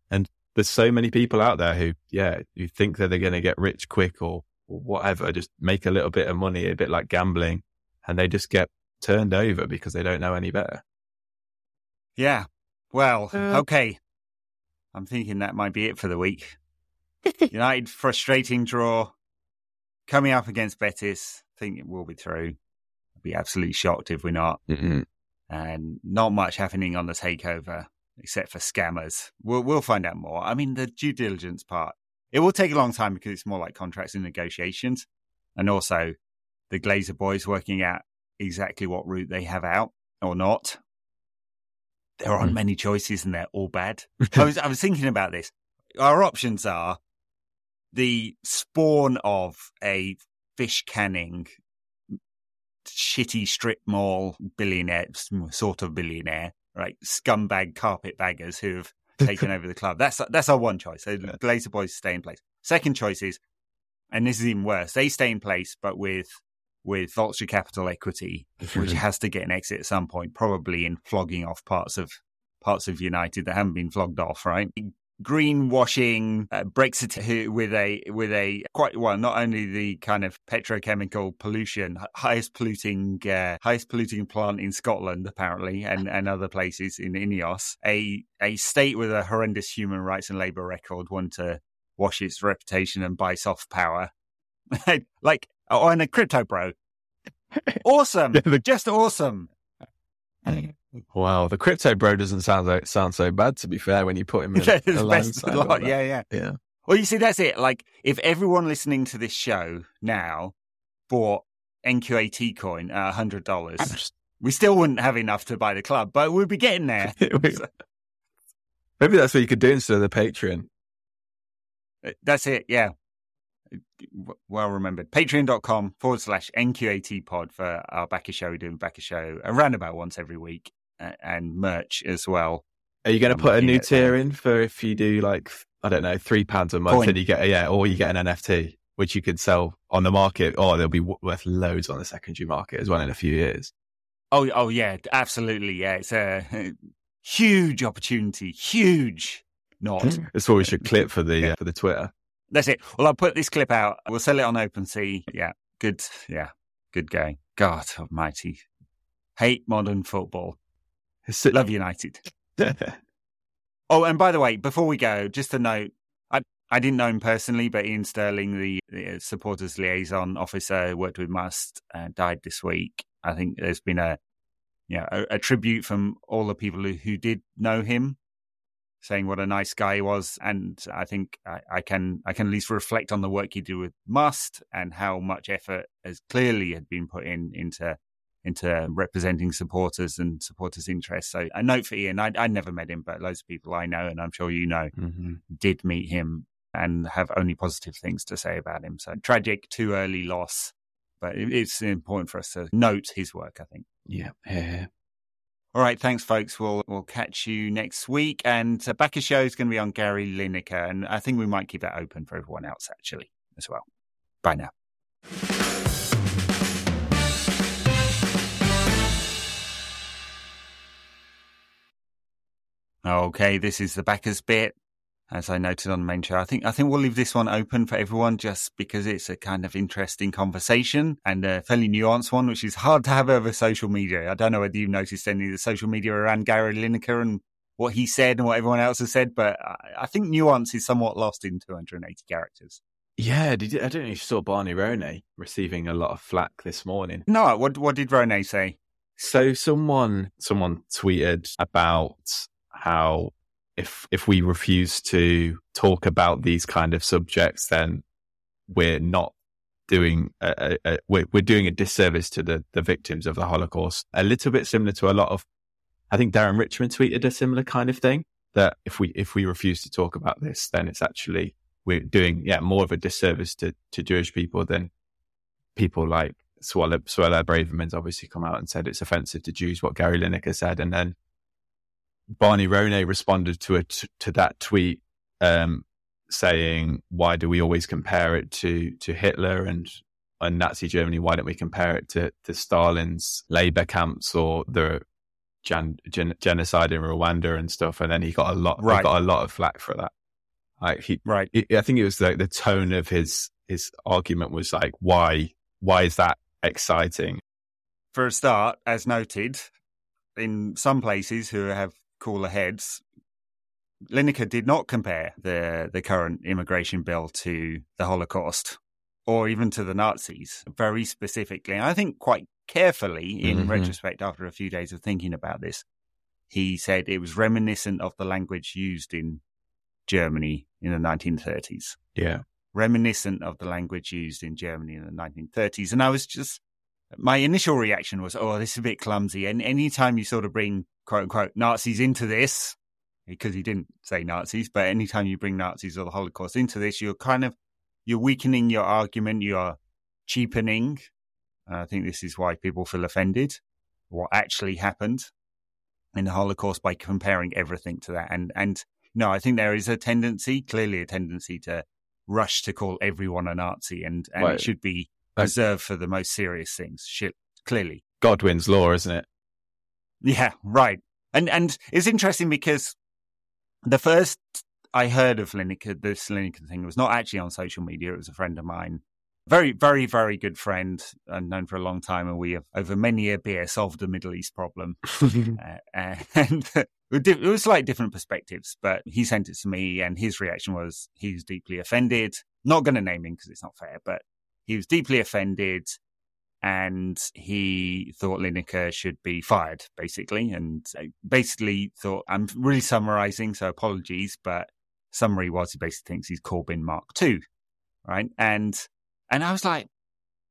And there's so many people out there who, yeah, you think that they're going to get rich quick or, or whatever, just make a little bit of money, a bit like gambling, and they just get turned over because they don't know any better. Yeah. Well, uh, okay. I'm thinking that might be it for the week. [LAUGHS] United frustrating draw coming up against Betis. I think it will be through be absolutely shocked if we're not. mm And not much happening on the takeover except for scammers. We'll we'll find out more. I mean, the due diligence part it will take a long time because it's more like contracts and negotiations, and also the Glazer boys working out exactly what route they have out or not. There aren't mm. many choices, and they're all bad. [LAUGHS] I was I was thinking about this. Our options are the spawn of a fish canning shitty strip mall billionaire, sort of billionaire, right? Scumbag carpetbaggers who have [LAUGHS] taken over the club. That's that's our one choice. So Glazer boys stay in place. Second choice is and this is even worse. They stay in place, but with with Vulture Capital Equity, [LAUGHS] which has to get an exit at some point, probably in flogging off parts of parts of United that haven't been flogged off, right? Greenwashing uh, Brexit with a with a quite well not only the kind of petrochemical pollution highest polluting uh, highest polluting plant in Scotland apparently and and other places in Ineos a a state with a horrendous human rights and labor record want to wash its reputation and buy soft power. [LAUGHS] Like oh and a crypto bro. [LAUGHS] Awesome! Just awesome [LAUGHS] Wow, the crypto bro doesn't sound like, sound so bad. To be fair, when you put him [LAUGHS] in yeah, alongside lot. yeah, yeah, yeah. Well, you see, that's it. Like, if everyone listening to this show now bought NQAT coin at hundred dollars, we still wouldn't have enough to buy the club, but we'd be getting there. [LAUGHS] Maybe that's what you could do instead of the Patreon. Uh, that's it. Yeah. Well remembered. Patreon.com forward slash NQAT pod for our backer show. We do a backer show around about once every week and merch as well. Are you going to put a new tier in for if you do like I don't know three pounds a month Point. and you get yeah, or you get an NFT which you could sell on the market, or they'll be worth loads on the secondary market as well in a few years. Oh, oh yeah, absolutely. Yeah, it's a [LAUGHS] huge opportunity. Huge. Not. [LAUGHS] That's what we should clip for the [LAUGHS] uh, for the Twitter. That's it. Well, I'll put this clip out. We'll sell it on OpenSea. Yeah, good. Yeah, good going. God Almighty, hate modern football. Love United. [LAUGHS] oh, and by the way, before we go, just a note. I I didn't know him personally, but Ian Stirling, the, the supporters liaison officer, worked with Must, uh, died this week. I think there's been a you know, a, a tribute from all the people who, who did know him saying what a nice guy he was. And I think I, I, can I can at least reflect on the work he did with Must and how much effort has clearly had been put in into into representing supporters and supporters' interests. So a note for Ian. I, I never met him, but loads of people I know, and I'm sure you know, mm-hmm. did meet him and have only positive things to say about him. So tragic, too early loss, but it's important for us to note his work. I think. Yeah. yeah. All right, thanks, folks. We'll we'll catch you next week. And uh, Backer Show is going to be on Gary Lineker, and I think we might keep that open for everyone else actually as well. Bye now. Okay, this is the backers bit. As I noted on the main show, I think I think we'll leave this one open for everyone just because it's a kind of interesting conversation and a fairly nuanced one, which is hard to have over social media. I don't know whether you've noticed any of the social media around Gary Lineker and what he said and what everyone else has said, but I think nuance is somewhat lost in 280 characters. Yeah, did you, I don't know if you saw Barney Ronay receiving a lot of flack this morning. No, what what did Ronay say? So someone someone tweeted about how if if we refuse to talk about these kind of subjects, then we're not doing a, a, a, we're, we're doing a disservice to the the victims of the Holocaust. A little bit similar to a lot of, I think Darren Richmond tweeted a similar kind of thing that if we if we refuse to talk about this, then it's actually we're doing yeah more of a disservice to to Jewish people than people like Suella, Suella Braverman's obviously come out and said it's offensive to Jews what Gary Lineker said, and then Barney Ronay responded to it to that tweet um, saying, "Why do we always compare it to to Hitler and and Nazi Germany? Why don't we compare it to to Stalin's labor camps or the gen, gen, genocide in Rwanda and stuff?" And then he got a lot right. he got a lot of flack for that. Like he, right. I think it was like the tone of his his argument was like, "Why why is that exciting?" For a start, as noted, in some places who have cooler heads, Lineker did not compare the, the current immigration bill to the Holocaust or even to the Nazis very specifically. And I think quite carefully, in mm-hmm. retrospect, after a few days of thinking about this, he said it was reminiscent of the language used in Germany in the 1930s. Yeah. Reminiscent of the language used in Germany in the 1930s. And I was just, my initial reaction was, oh, this is a bit clumsy. And anytime you sort of bring quote unquote Nazis into this, because he didn't say Nazis, but anytime you bring Nazis or the Holocaust into this, you're kind of you're weakening your argument, you're cheapening. I think this is why people feel offended. What actually happened in the Holocaust by comparing everything to that, and and no, I think there is a tendency, clearly a tendency to rush to call everyone a Nazi, and and Well, it should be reserved for the most serious things. Shit, clearly. Godwin's law, isn't it? Yeah, right. And and it's interesting because the first I heard of Lineker, this Lineker thing was not actually on social media. It was a friend of mine, very, very, very good friend, and known for a long time. And we have over many a beer solved the Middle East problem. [LAUGHS] uh, and [LAUGHS] it was like different perspectives. But he sent it to me, and his reaction was he was deeply offended. Not going to name him because it's not fair, but he was deeply offended and he thought Lineker should be fired, basically. And uh, basically thought, I'm really summarizing, so apologies, but summary was he basically thinks he's Corbyn Mark II, right? And and I was like,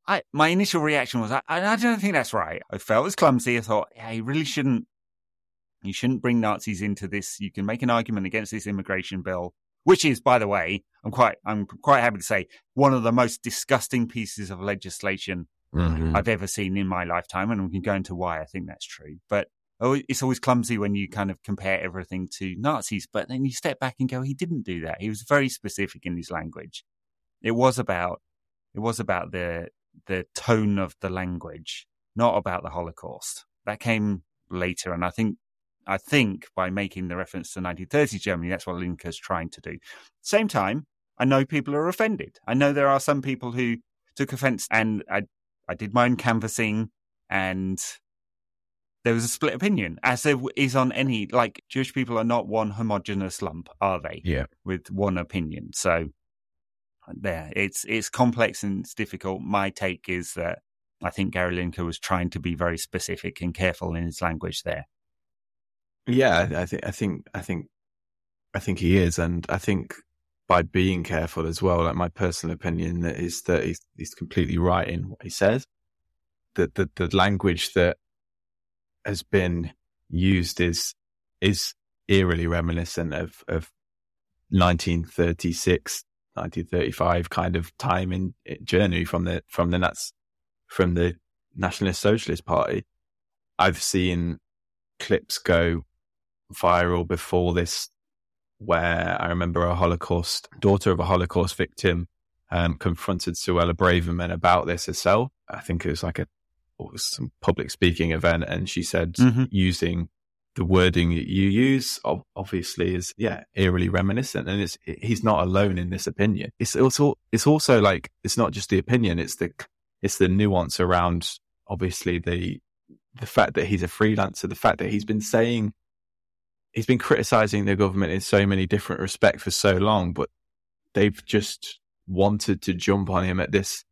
I my initial reaction was, I, I don't think that's right. I felt it was clumsy. I thought, yeah, you really shouldn't. You shouldn't bring Nazis into this. You can make an argument against this immigration bill, which is, by the way, I'm quite, I'm quite happy to say, one of the most disgusting pieces of legislation Mhm. I've ever seen in my lifetime, and we can go into why I think that's true. But oh, it's always clumsy when you kind of compare everything to Nazis. But then you step back and go, he didn't do that. He was very specific in his language. It was about it was about the the tone of the language, not about the Holocaust. That came later, and I think I think by making the reference to 1930 Germany, that's what Lineker's trying to do. Same time, I know people are offended. I know there are some people who took offense, and I I did my own canvassing, and there was a split opinion, as there is on any like Jewish people are not one homogenous lump, are they? Yeah. with one opinion. So there, it's it's complex and it's difficult. My take is that I think Gary Lineker was trying to be very specific and careful in his language there. Yeah, I think I think I think I think he is, and I think by being careful as well. Like my personal opinion is that he's he's completely right in what he says. That the the language that has been used is is eerily reminiscent of of 1936, 1935 kind of time in, in journey from the from the Nats from the Nationalist Socialist Party. I've seen clips go viral before this where I remember a Holocaust daughter of a Holocaust victim um, confronted Suella Braverman about this herself. I think it was like a was some public speaking event, and she said Mhm. using the wording that you use obviously is yeah eerily reminiscent, and it's he's not alone in this opinion. It's also it's also like it's not just the opinion; it's the it's the nuance around obviously the the fact that he's a freelancer, the fact that he's been saying he's been criticizing the government in so many different respects for so long, but they've just wanted to jump on him at this.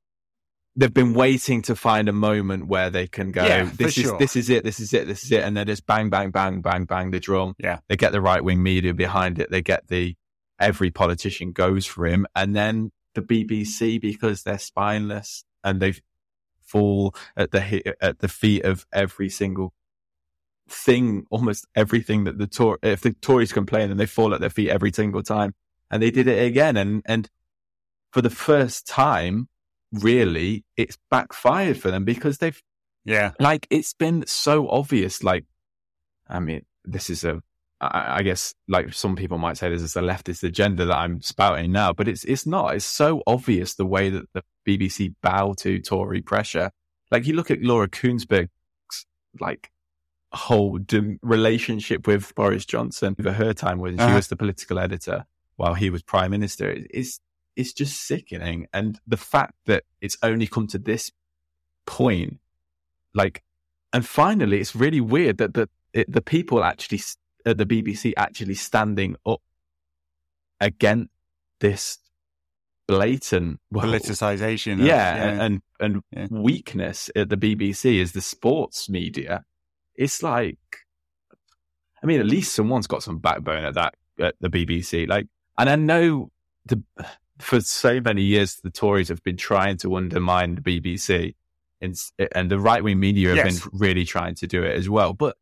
They've been waiting to find a moment where they can go, Yeah, this is, sure. this is it, this is it, this is it. And they just bang, bang, bang, bang, bang the drum. Yeah. They get the right wing media behind it. They get the, every politician goes for him. And then the BBC, because they're spineless and they fall at the, at the feet of every single thing, almost everything that the Tory, if the Tories complain, then they fall at their feet every single time. And they did it again. And, and for the first time, really, it's backfired for them because they've, Yeah, like, it's been so obvious. Like, I mean, this is a, I, I guess, like some people might say this is a leftist agenda that I'm spouting now, but it's, it's not. It's so obvious the way that the BBC bow to Tory pressure. Like, you look at Laura Kuenssberg's, like, whole relationship with Boris Johnson over her time when she Uh-huh. was the political editor while he was prime minister is it's just sickening. And the fact that it's only come to this point, like, and finally, it's really weird that the it, the people actually at the BBC actually standing up against this blatant well, politicization. of- yeah, and and Yeah. weakness at the BBC is the sports media. It's like, I mean, at least someone's got some backbone at that at the BBC. Like, and I know the for so many years the Tories have been trying to undermine the BBC, and and the right wing media have Yes. been really trying to do it as well, but.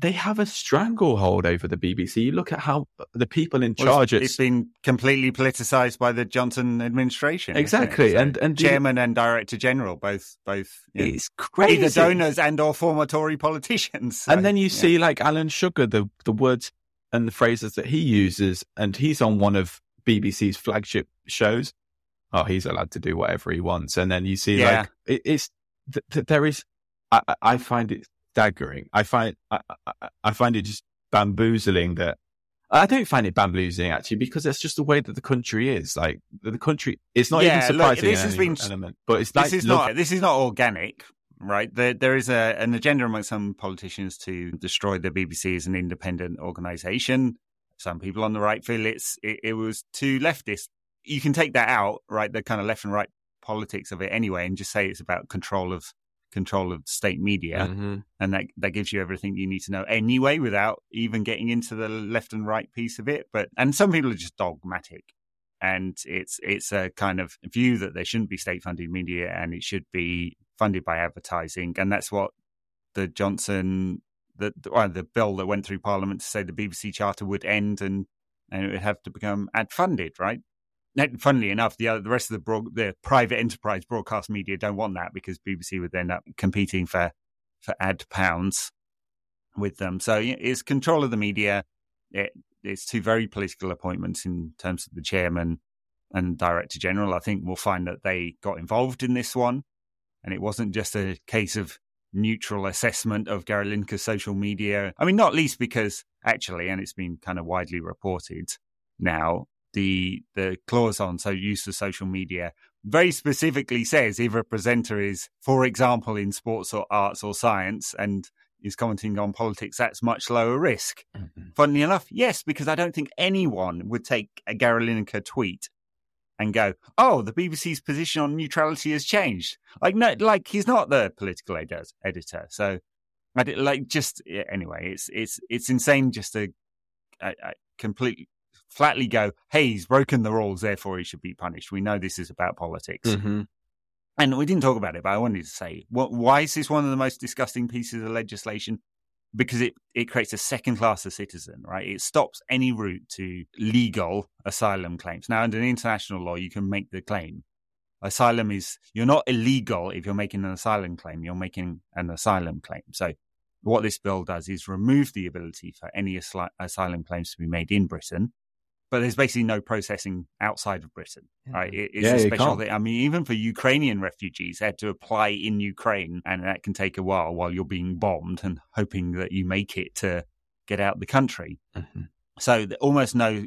They have a stranglehold over the BBC. You look at how the people in Well, charge. it's, at it's been completely politicized by the Johnson administration. exactly, So and and chairman and director general, both both know, it's crazy. either donors and or former Tory politicians. So, and then you yeah. see like Alan Sugar, the the words and the phrases that he uses, and he's on one of BBC's flagship shows, oh, he's allowed to do whatever he wants. And then you see yeah. like it, it's th- th- there is. I, I, find it staggering. I find I, I, I find it just bamboozling that I don't find it bamboozling actually because that's just the way that the country is. Like the, country, it's not yeah, even surprising. Look, this has been element, but it's this like, is not this is not organic, right? There there is a, an agenda among some politicians to destroy the BBC as an independent organisation. Some people on the right feel it's it, it was too leftist. You can take that out, right? The kind of left and right politics of it anyway, and just say it's about control of control of state media, mm-hmm. and that that gives you everything you need to know anyway, without even getting into the left and right piece of it. But and some people are just dogmatic, and it's it's a kind of view that there shouldn't be state funded media and it should be funded by advertising, and that's what the Johnson the well, the bill that went through Parliament to say the BBC charter would end and and it would have to become ad funded, right? Funnily enough, the other, the rest of the broad, the private enterprise broadcast media don't want that because BBC would end up competing for for ad pounds with them. So it's control of the media. It, it's two very political appointments in terms of the chairman and director general. I think we'll find that they got involved in this one, and it wasn't just a case of neutral assessment of Gary social media. I mean, not least because actually, and it's been kind of widely reported now, the the clause on so use of social media very specifically says if a presenter is, for example, in sports or arts or science and is commenting on politics, that's much lower risk. Mm-hmm. Funnily enough, yes, because I don't think anyone would take a Gary Lineker tweet and go, "Oh, the BBC's position on neutrality has changed." Like, no, like he's not the political ed- editor, so I did, like just anyway. It's it's it's insane just to a, a complete flatly go, hey, he's broken the rules, therefore he should be punished. We know this is about politics. Mm-hmm. And we didn't talk about it, but I wanted to say, what, why is this one of the most disgusting pieces of legislation? Because it, it creates a second class of citizen, right? It stops any route to legal asylum claims. Now, under international law, you can make the claim. Asylum is, you're not illegal if you're making an asylum claim, you're making an asylum claim. So, what this bill does is remove the ability for any asylum claims to be made in Britain but there's basically no processing outside of Britain, right? It, it's yeah, a special thing. I mean, even for Ukrainian refugees, they had to apply in Ukraine, and that can take a while while you're being bombed and hoping that you make it to get out the country. Mm-hmm. So almost no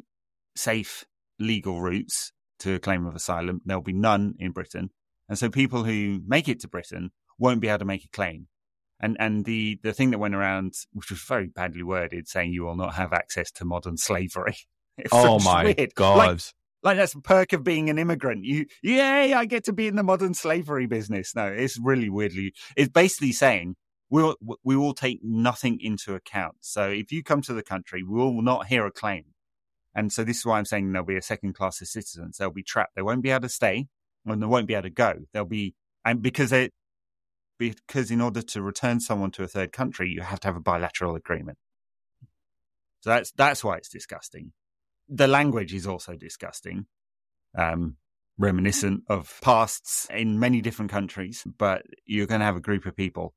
safe legal routes to a claim of asylum. There'll be none in Britain, and so people who make it to Britain won't be able to make a claim. And and the the thing that went around, which was very badly worded, saying you will not have access to modern slavery. [LAUGHS] [LAUGHS] oh my weird. god! Like, like that's the perk of being an immigrant. You, yay! I get to be in the modern slavery business. No, it's really weirdly. It's basically saying we'll we will take nothing into account. So if you come to the country, we will not hear a claim. And so this is why I'm saying there'll be a second class of citizens. They'll be trapped. They won't be able to stay, and they won't be able to go. They'll be and because they because in order to return someone to a third country, you have to have a bilateral agreement. So that's that's why it's disgusting the language is also disgusting, um, reminiscent of pasts in many different countries. But you're going to have a group of people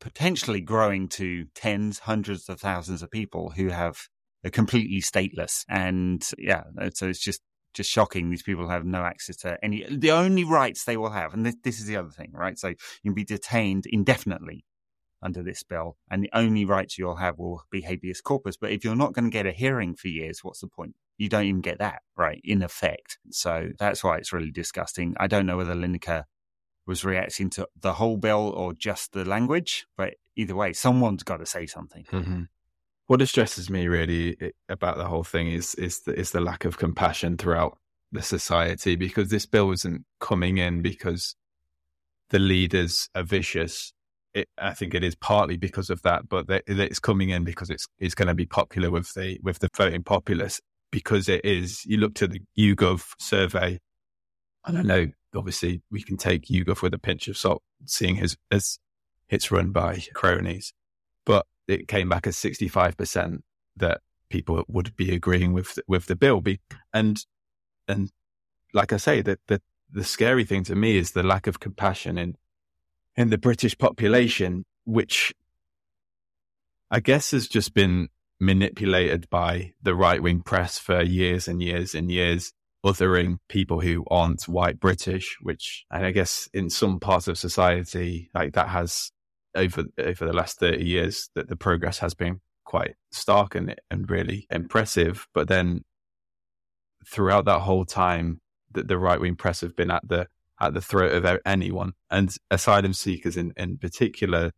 potentially growing to tens, hundreds of thousands of people who have are completely stateless. And yeah, so it's just just shocking. These people have no access to any. The only rights they will have, and this, this is the other thing, right? So you can be detained indefinitely under this bill, and the only rights you'll have will be habeas corpus. But if you're not going to get a hearing for years, what's the point? You don't even get that, right? In effect. So that's why it's really disgusting. I don't know whether Lineker was reacting to the whole bill or just the language, but either way, someone's got to say something. Mm-hmm. What distresses me really about the whole thing is is the, is the lack of compassion throughout the society because this bill isn't coming in because the leaders are vicious it, I think it is partly because of that, but it's coming in because it's it's going to be popular with the with the voting populace because it is. You look to the YouGov survey, and I know obviously we can take YouGov with a pinch of salt, seeing his as it's run by cronies, but it came back as sixty five percent that people would be agreeing with with the bill. And and like I say, that the the scary thing to me is the lack of compassion in in the British population, which I guess has just been manipulated by the right wing press for years and years and years. othering people who aren't white British, which, and I guess in some parts of society, like that has over, over the last 30 years, that the progress has been quite stark and, and really impressive. But then throughout that whole time, that the right wing press have been at the, at the throat of anyone and asylum seekers in, in particular.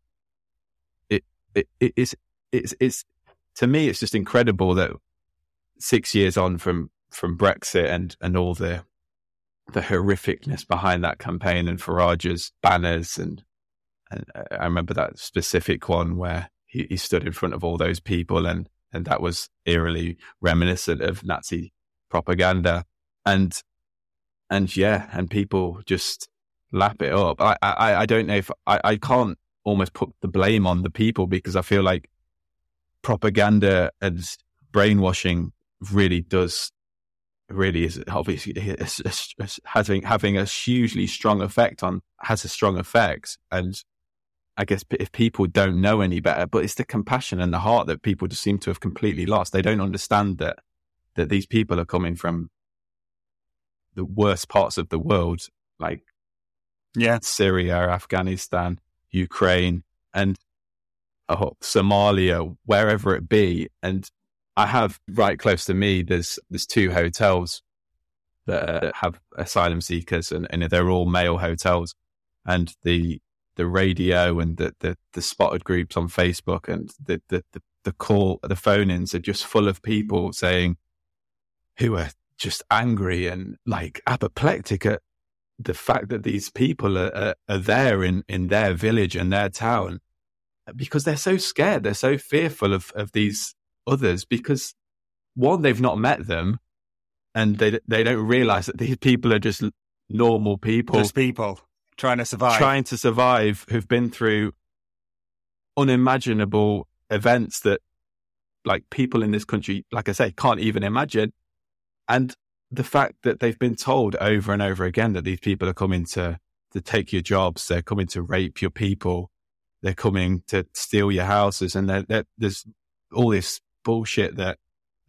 It, it, it is, it's, it's, to me, it's just incredible that six years on from from Brexit and and all the the horrificness behind that campaign and Farage's banners and and I remember that specific one where he, he stood in front of all those people and and that was eerily reminiscent of Nazi propaganda and and yeah and people just lap it up. I I, I don't know if I, I can't almost put the blame on the people because I feel like propaganda and brainwashing really does really is obviously it's, it's, it's having having a hugely strong effect on has a strong effect and I guess if people don't know any better, but it's the compassion and the heart that people just seem to have completely lost. They don't understand that that these people are coming from the worst parts of the world, like yeah, Syria, Afghanistan, Ukraine, and oh, Somalia, wherever it be. And I have right close to me. There's there's two hotels that uh, have asylum seekers, and, and they're all male hotels. And the the radio and the, the, the spotted groups on Facebook and the, the, the, the call, the phone ins are just full of people saying who are just angry and like apoplectic at the fact that these people are, are, are there in, in their village and their town because they're so scared. They're so fearful of, of these others because one, they've not met them and they they don't realize that these people are just normal people, just people trying to survive, trying to survive, who've been through unimaginable events that, like people in this country, like I say, can't even imagine, and the fact that they've been told over and over again that these people are coming to to take your jobs, they're coming to rape your people, they're coming to steal your houses, and they're, they're, there's all this bullshit that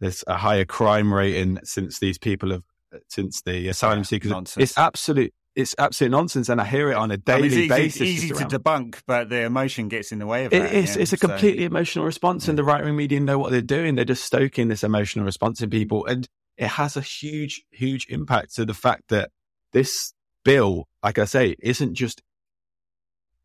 there's a higher crime rate in since these people have uh, since the asylum seekers. Nonsense. It's absolute. It's absolute nonsense, and I hear it on a daily I mean, it's easy, basis. Easy to debunk, but the emotion gets in the way of it. That, it's, it's a completely so, emotional response, yeah. and the right wing media know what they're doing. They're just stoking this emotional response in people, and it has a huge, huge impact to the fact that this bill, like I say, isn't just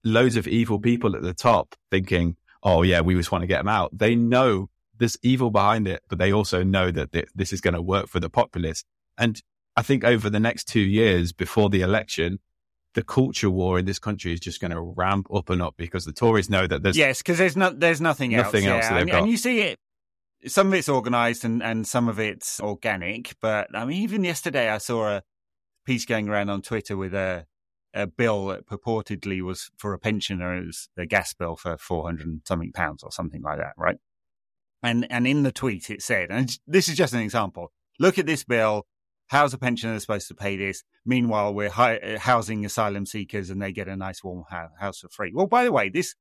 loads of evil people at the top thinking, "Oh yeah, we just want to get them out." They know there's evil behind it, but they also know that this is going to work for the populace. And I think over the next two years before the election, the culture war in this country is just going to ramp up and up because the Tories know that there's yes, because there's not there's nothing, nothing else, else, yeah. and, and, you see it. Some of it's organised and and some of it's organic. But I mean, even yesterday I saw a piece going around on Twitter with a a bill that purportedly was for a pensioner, it was a gas bill for four hundred something pounds or something like that, right? And and in the tweet it said, and this is just an example. Look at this bill. How's a pensioner supposed to pay this? Meanwhile, we're hi- eh, housing asylum seekers, and they get a nice warm house for free. Well, by the way, this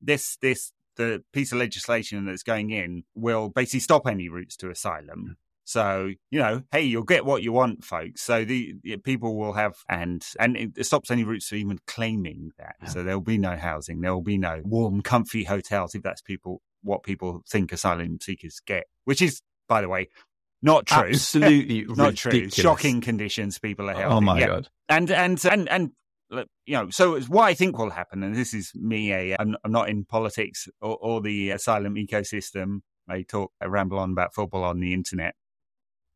this this the piece of legislation that's going in will basically stop any routes to asylum. So you know, hey, you'll get what you want, folks. So the, the people will have, and and it stops any routes to even claiming that. Yeah. So there will be no housing, there will be no warm, comfy hotels if that's people what people think asylum seekers get, which is, by the way, not true. Absolutely [LAUGHS] not ridiculous. true. Shocking conditions people are having. Oh my yeah. god! And and and and you know, so what I think will happen, and this is me. A, I'm, I'm not in politics or, or the asylum ecosystem. I talk, I ramble on about football on the internet,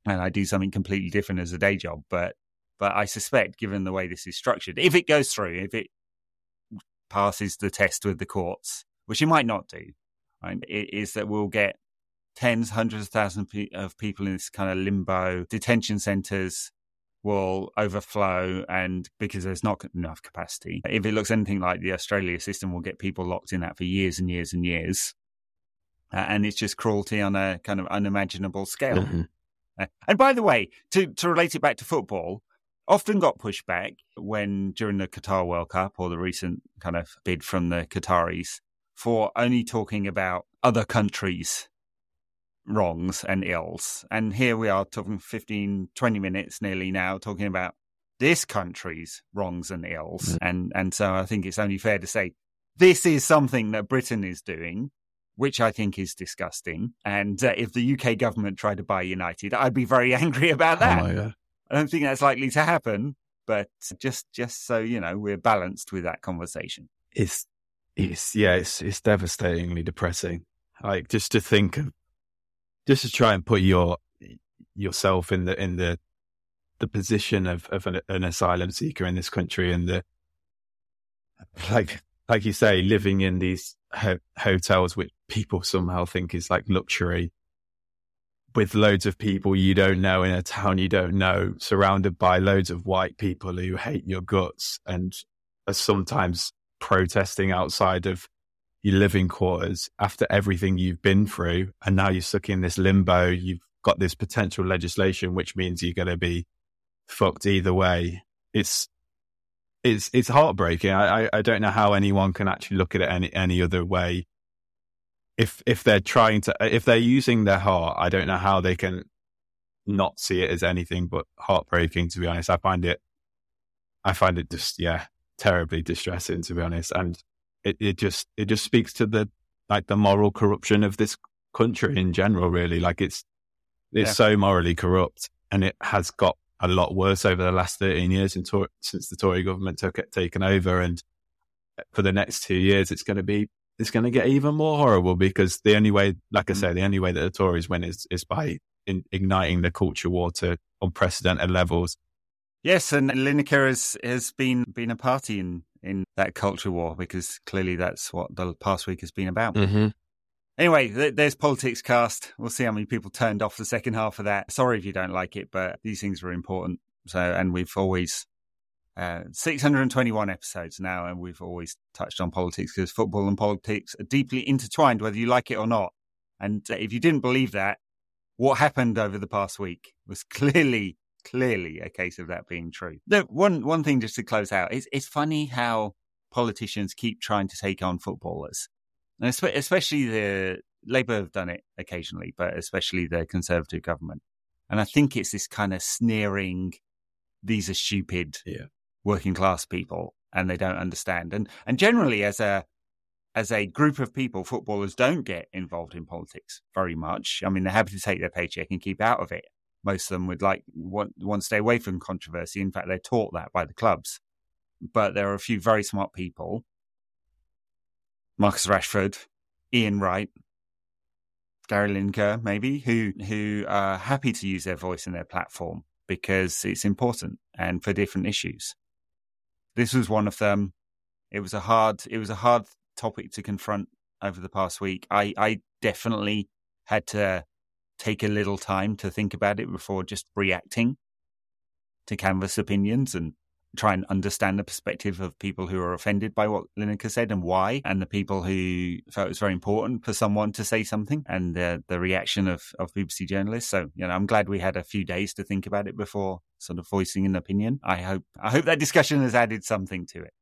and I do something completely different as a day job. But but I suspect, given the way this is structured, if it goes through, if it passes the test with the courts, which it might not do, right, is that we'll get tens, hundreds of thousands of people in this kind of limbo. Detention centres will overflow, and because there's not enough capacity, if it looks anything like the Australia system, we'll get people locked in that for years and years and years. Uh, and it's just cruelty on a kind of unimaginable scale. Mm-hmm. And by the way, to, to relate it back to football, often got pushed back when during the Qatar World Cup or the recent kind of bid from the Qataris for only talking about other countries wrongs and ills. And here we are talking 15, 20 minutes nearly now, talking about this country's wrongs and ills. Mm. And, and so I think it's only fair to say this is something that Britain is doing, which I think is disgusting. And uh, if the UK government tried to buy United, I'd be very [LAUGHS] angry about that. Oh I don't think that's likely to happen, but just just so you know, we're balanced with that conversation. It's it's yeah, it's it's devastatingly depressing. Like just to think of, just to try and put your yourself in the in the the position of of an, an asylum seeker in this country and the like like you say, living in these ho- hotels which people somehow think is like luxury with loads of people you don't know in a town you don't know, surrounded by loads of white people who hate your guts and are sometimes protesting outside of your living quarters after everything you've been through. And now you're stuck in this limbo. You've got this potential legislation, which means you're going to be fucked either way. It's, it's, it's heartbreaking. I, I, I don't know how anyone can actually look at it any, any other way if if they're trying to if they're using their heart, I don't know how they can not see it as anything but heartbreaking. To be honest, I find it, I find it just yeah terribly distressing. To be honest, and it it just it just speaks to the like the moral corruption of this country in general. Really, like it's it's yeah. so morally corrupt, and it has got a lot worse over the last thirteen years since the Tory government took it taken over, and for the next two years, it's going to be it's going to get even more horrible because the only way, like I mm. say, the only way that the Tories win is, is by in, igniting the culture war to unprecedented levels. Yes, and Lineker has has been been a party in in that culture war because clearly that's what the past week has been about. Mm-hmm. Anyway, th- there's politics cast. We'll see how many people turned off the second half of that. Sorry if you don't like it, but these things are important. So, and we've always uh, 621 episodes now, and we've always touched on politics because football and politics are deeply intertwined, whether you like it or not. And uh, if you didn't believe that, what happened over the past week was [LAUGHS] clearly, clearly a case of that being true. The, one one thing just to close out is it's funny how politicians keep trying to take on footballers, and especially the Labour have done it occasionally, but especially the Conservative government. And I think it's this kind of sneering, these are stupid. Yeah working class people and they don't understand. And and generally as a as a group of people, footballers don't get involved in politics very much. I mean, they're happy to take their paycheck and keep out of it. Most of them would like want, want to stay away from controversy. In fact, they're taught that by the clubs. But there are a few very smart people, Marcus Rashford, Ian Wright, Gary Lineker, maybe, who who are happy to use their voice and their platform because it's important and for different issues. This was one of them. It was a hard it was a hard topic to confront over the past week. I, I definitely had to take a little time to think about it before just reacting to canvas opinions and try and understand the perspective of people who are offended by what Lineker said and why, and the people who felt it was very important for someone to say something, and the the reaction of of BBC journalists. So you know, I'm glad we had a few days to think about it before sort of voicing an opinion. I hope I hope that discussion has added something to it.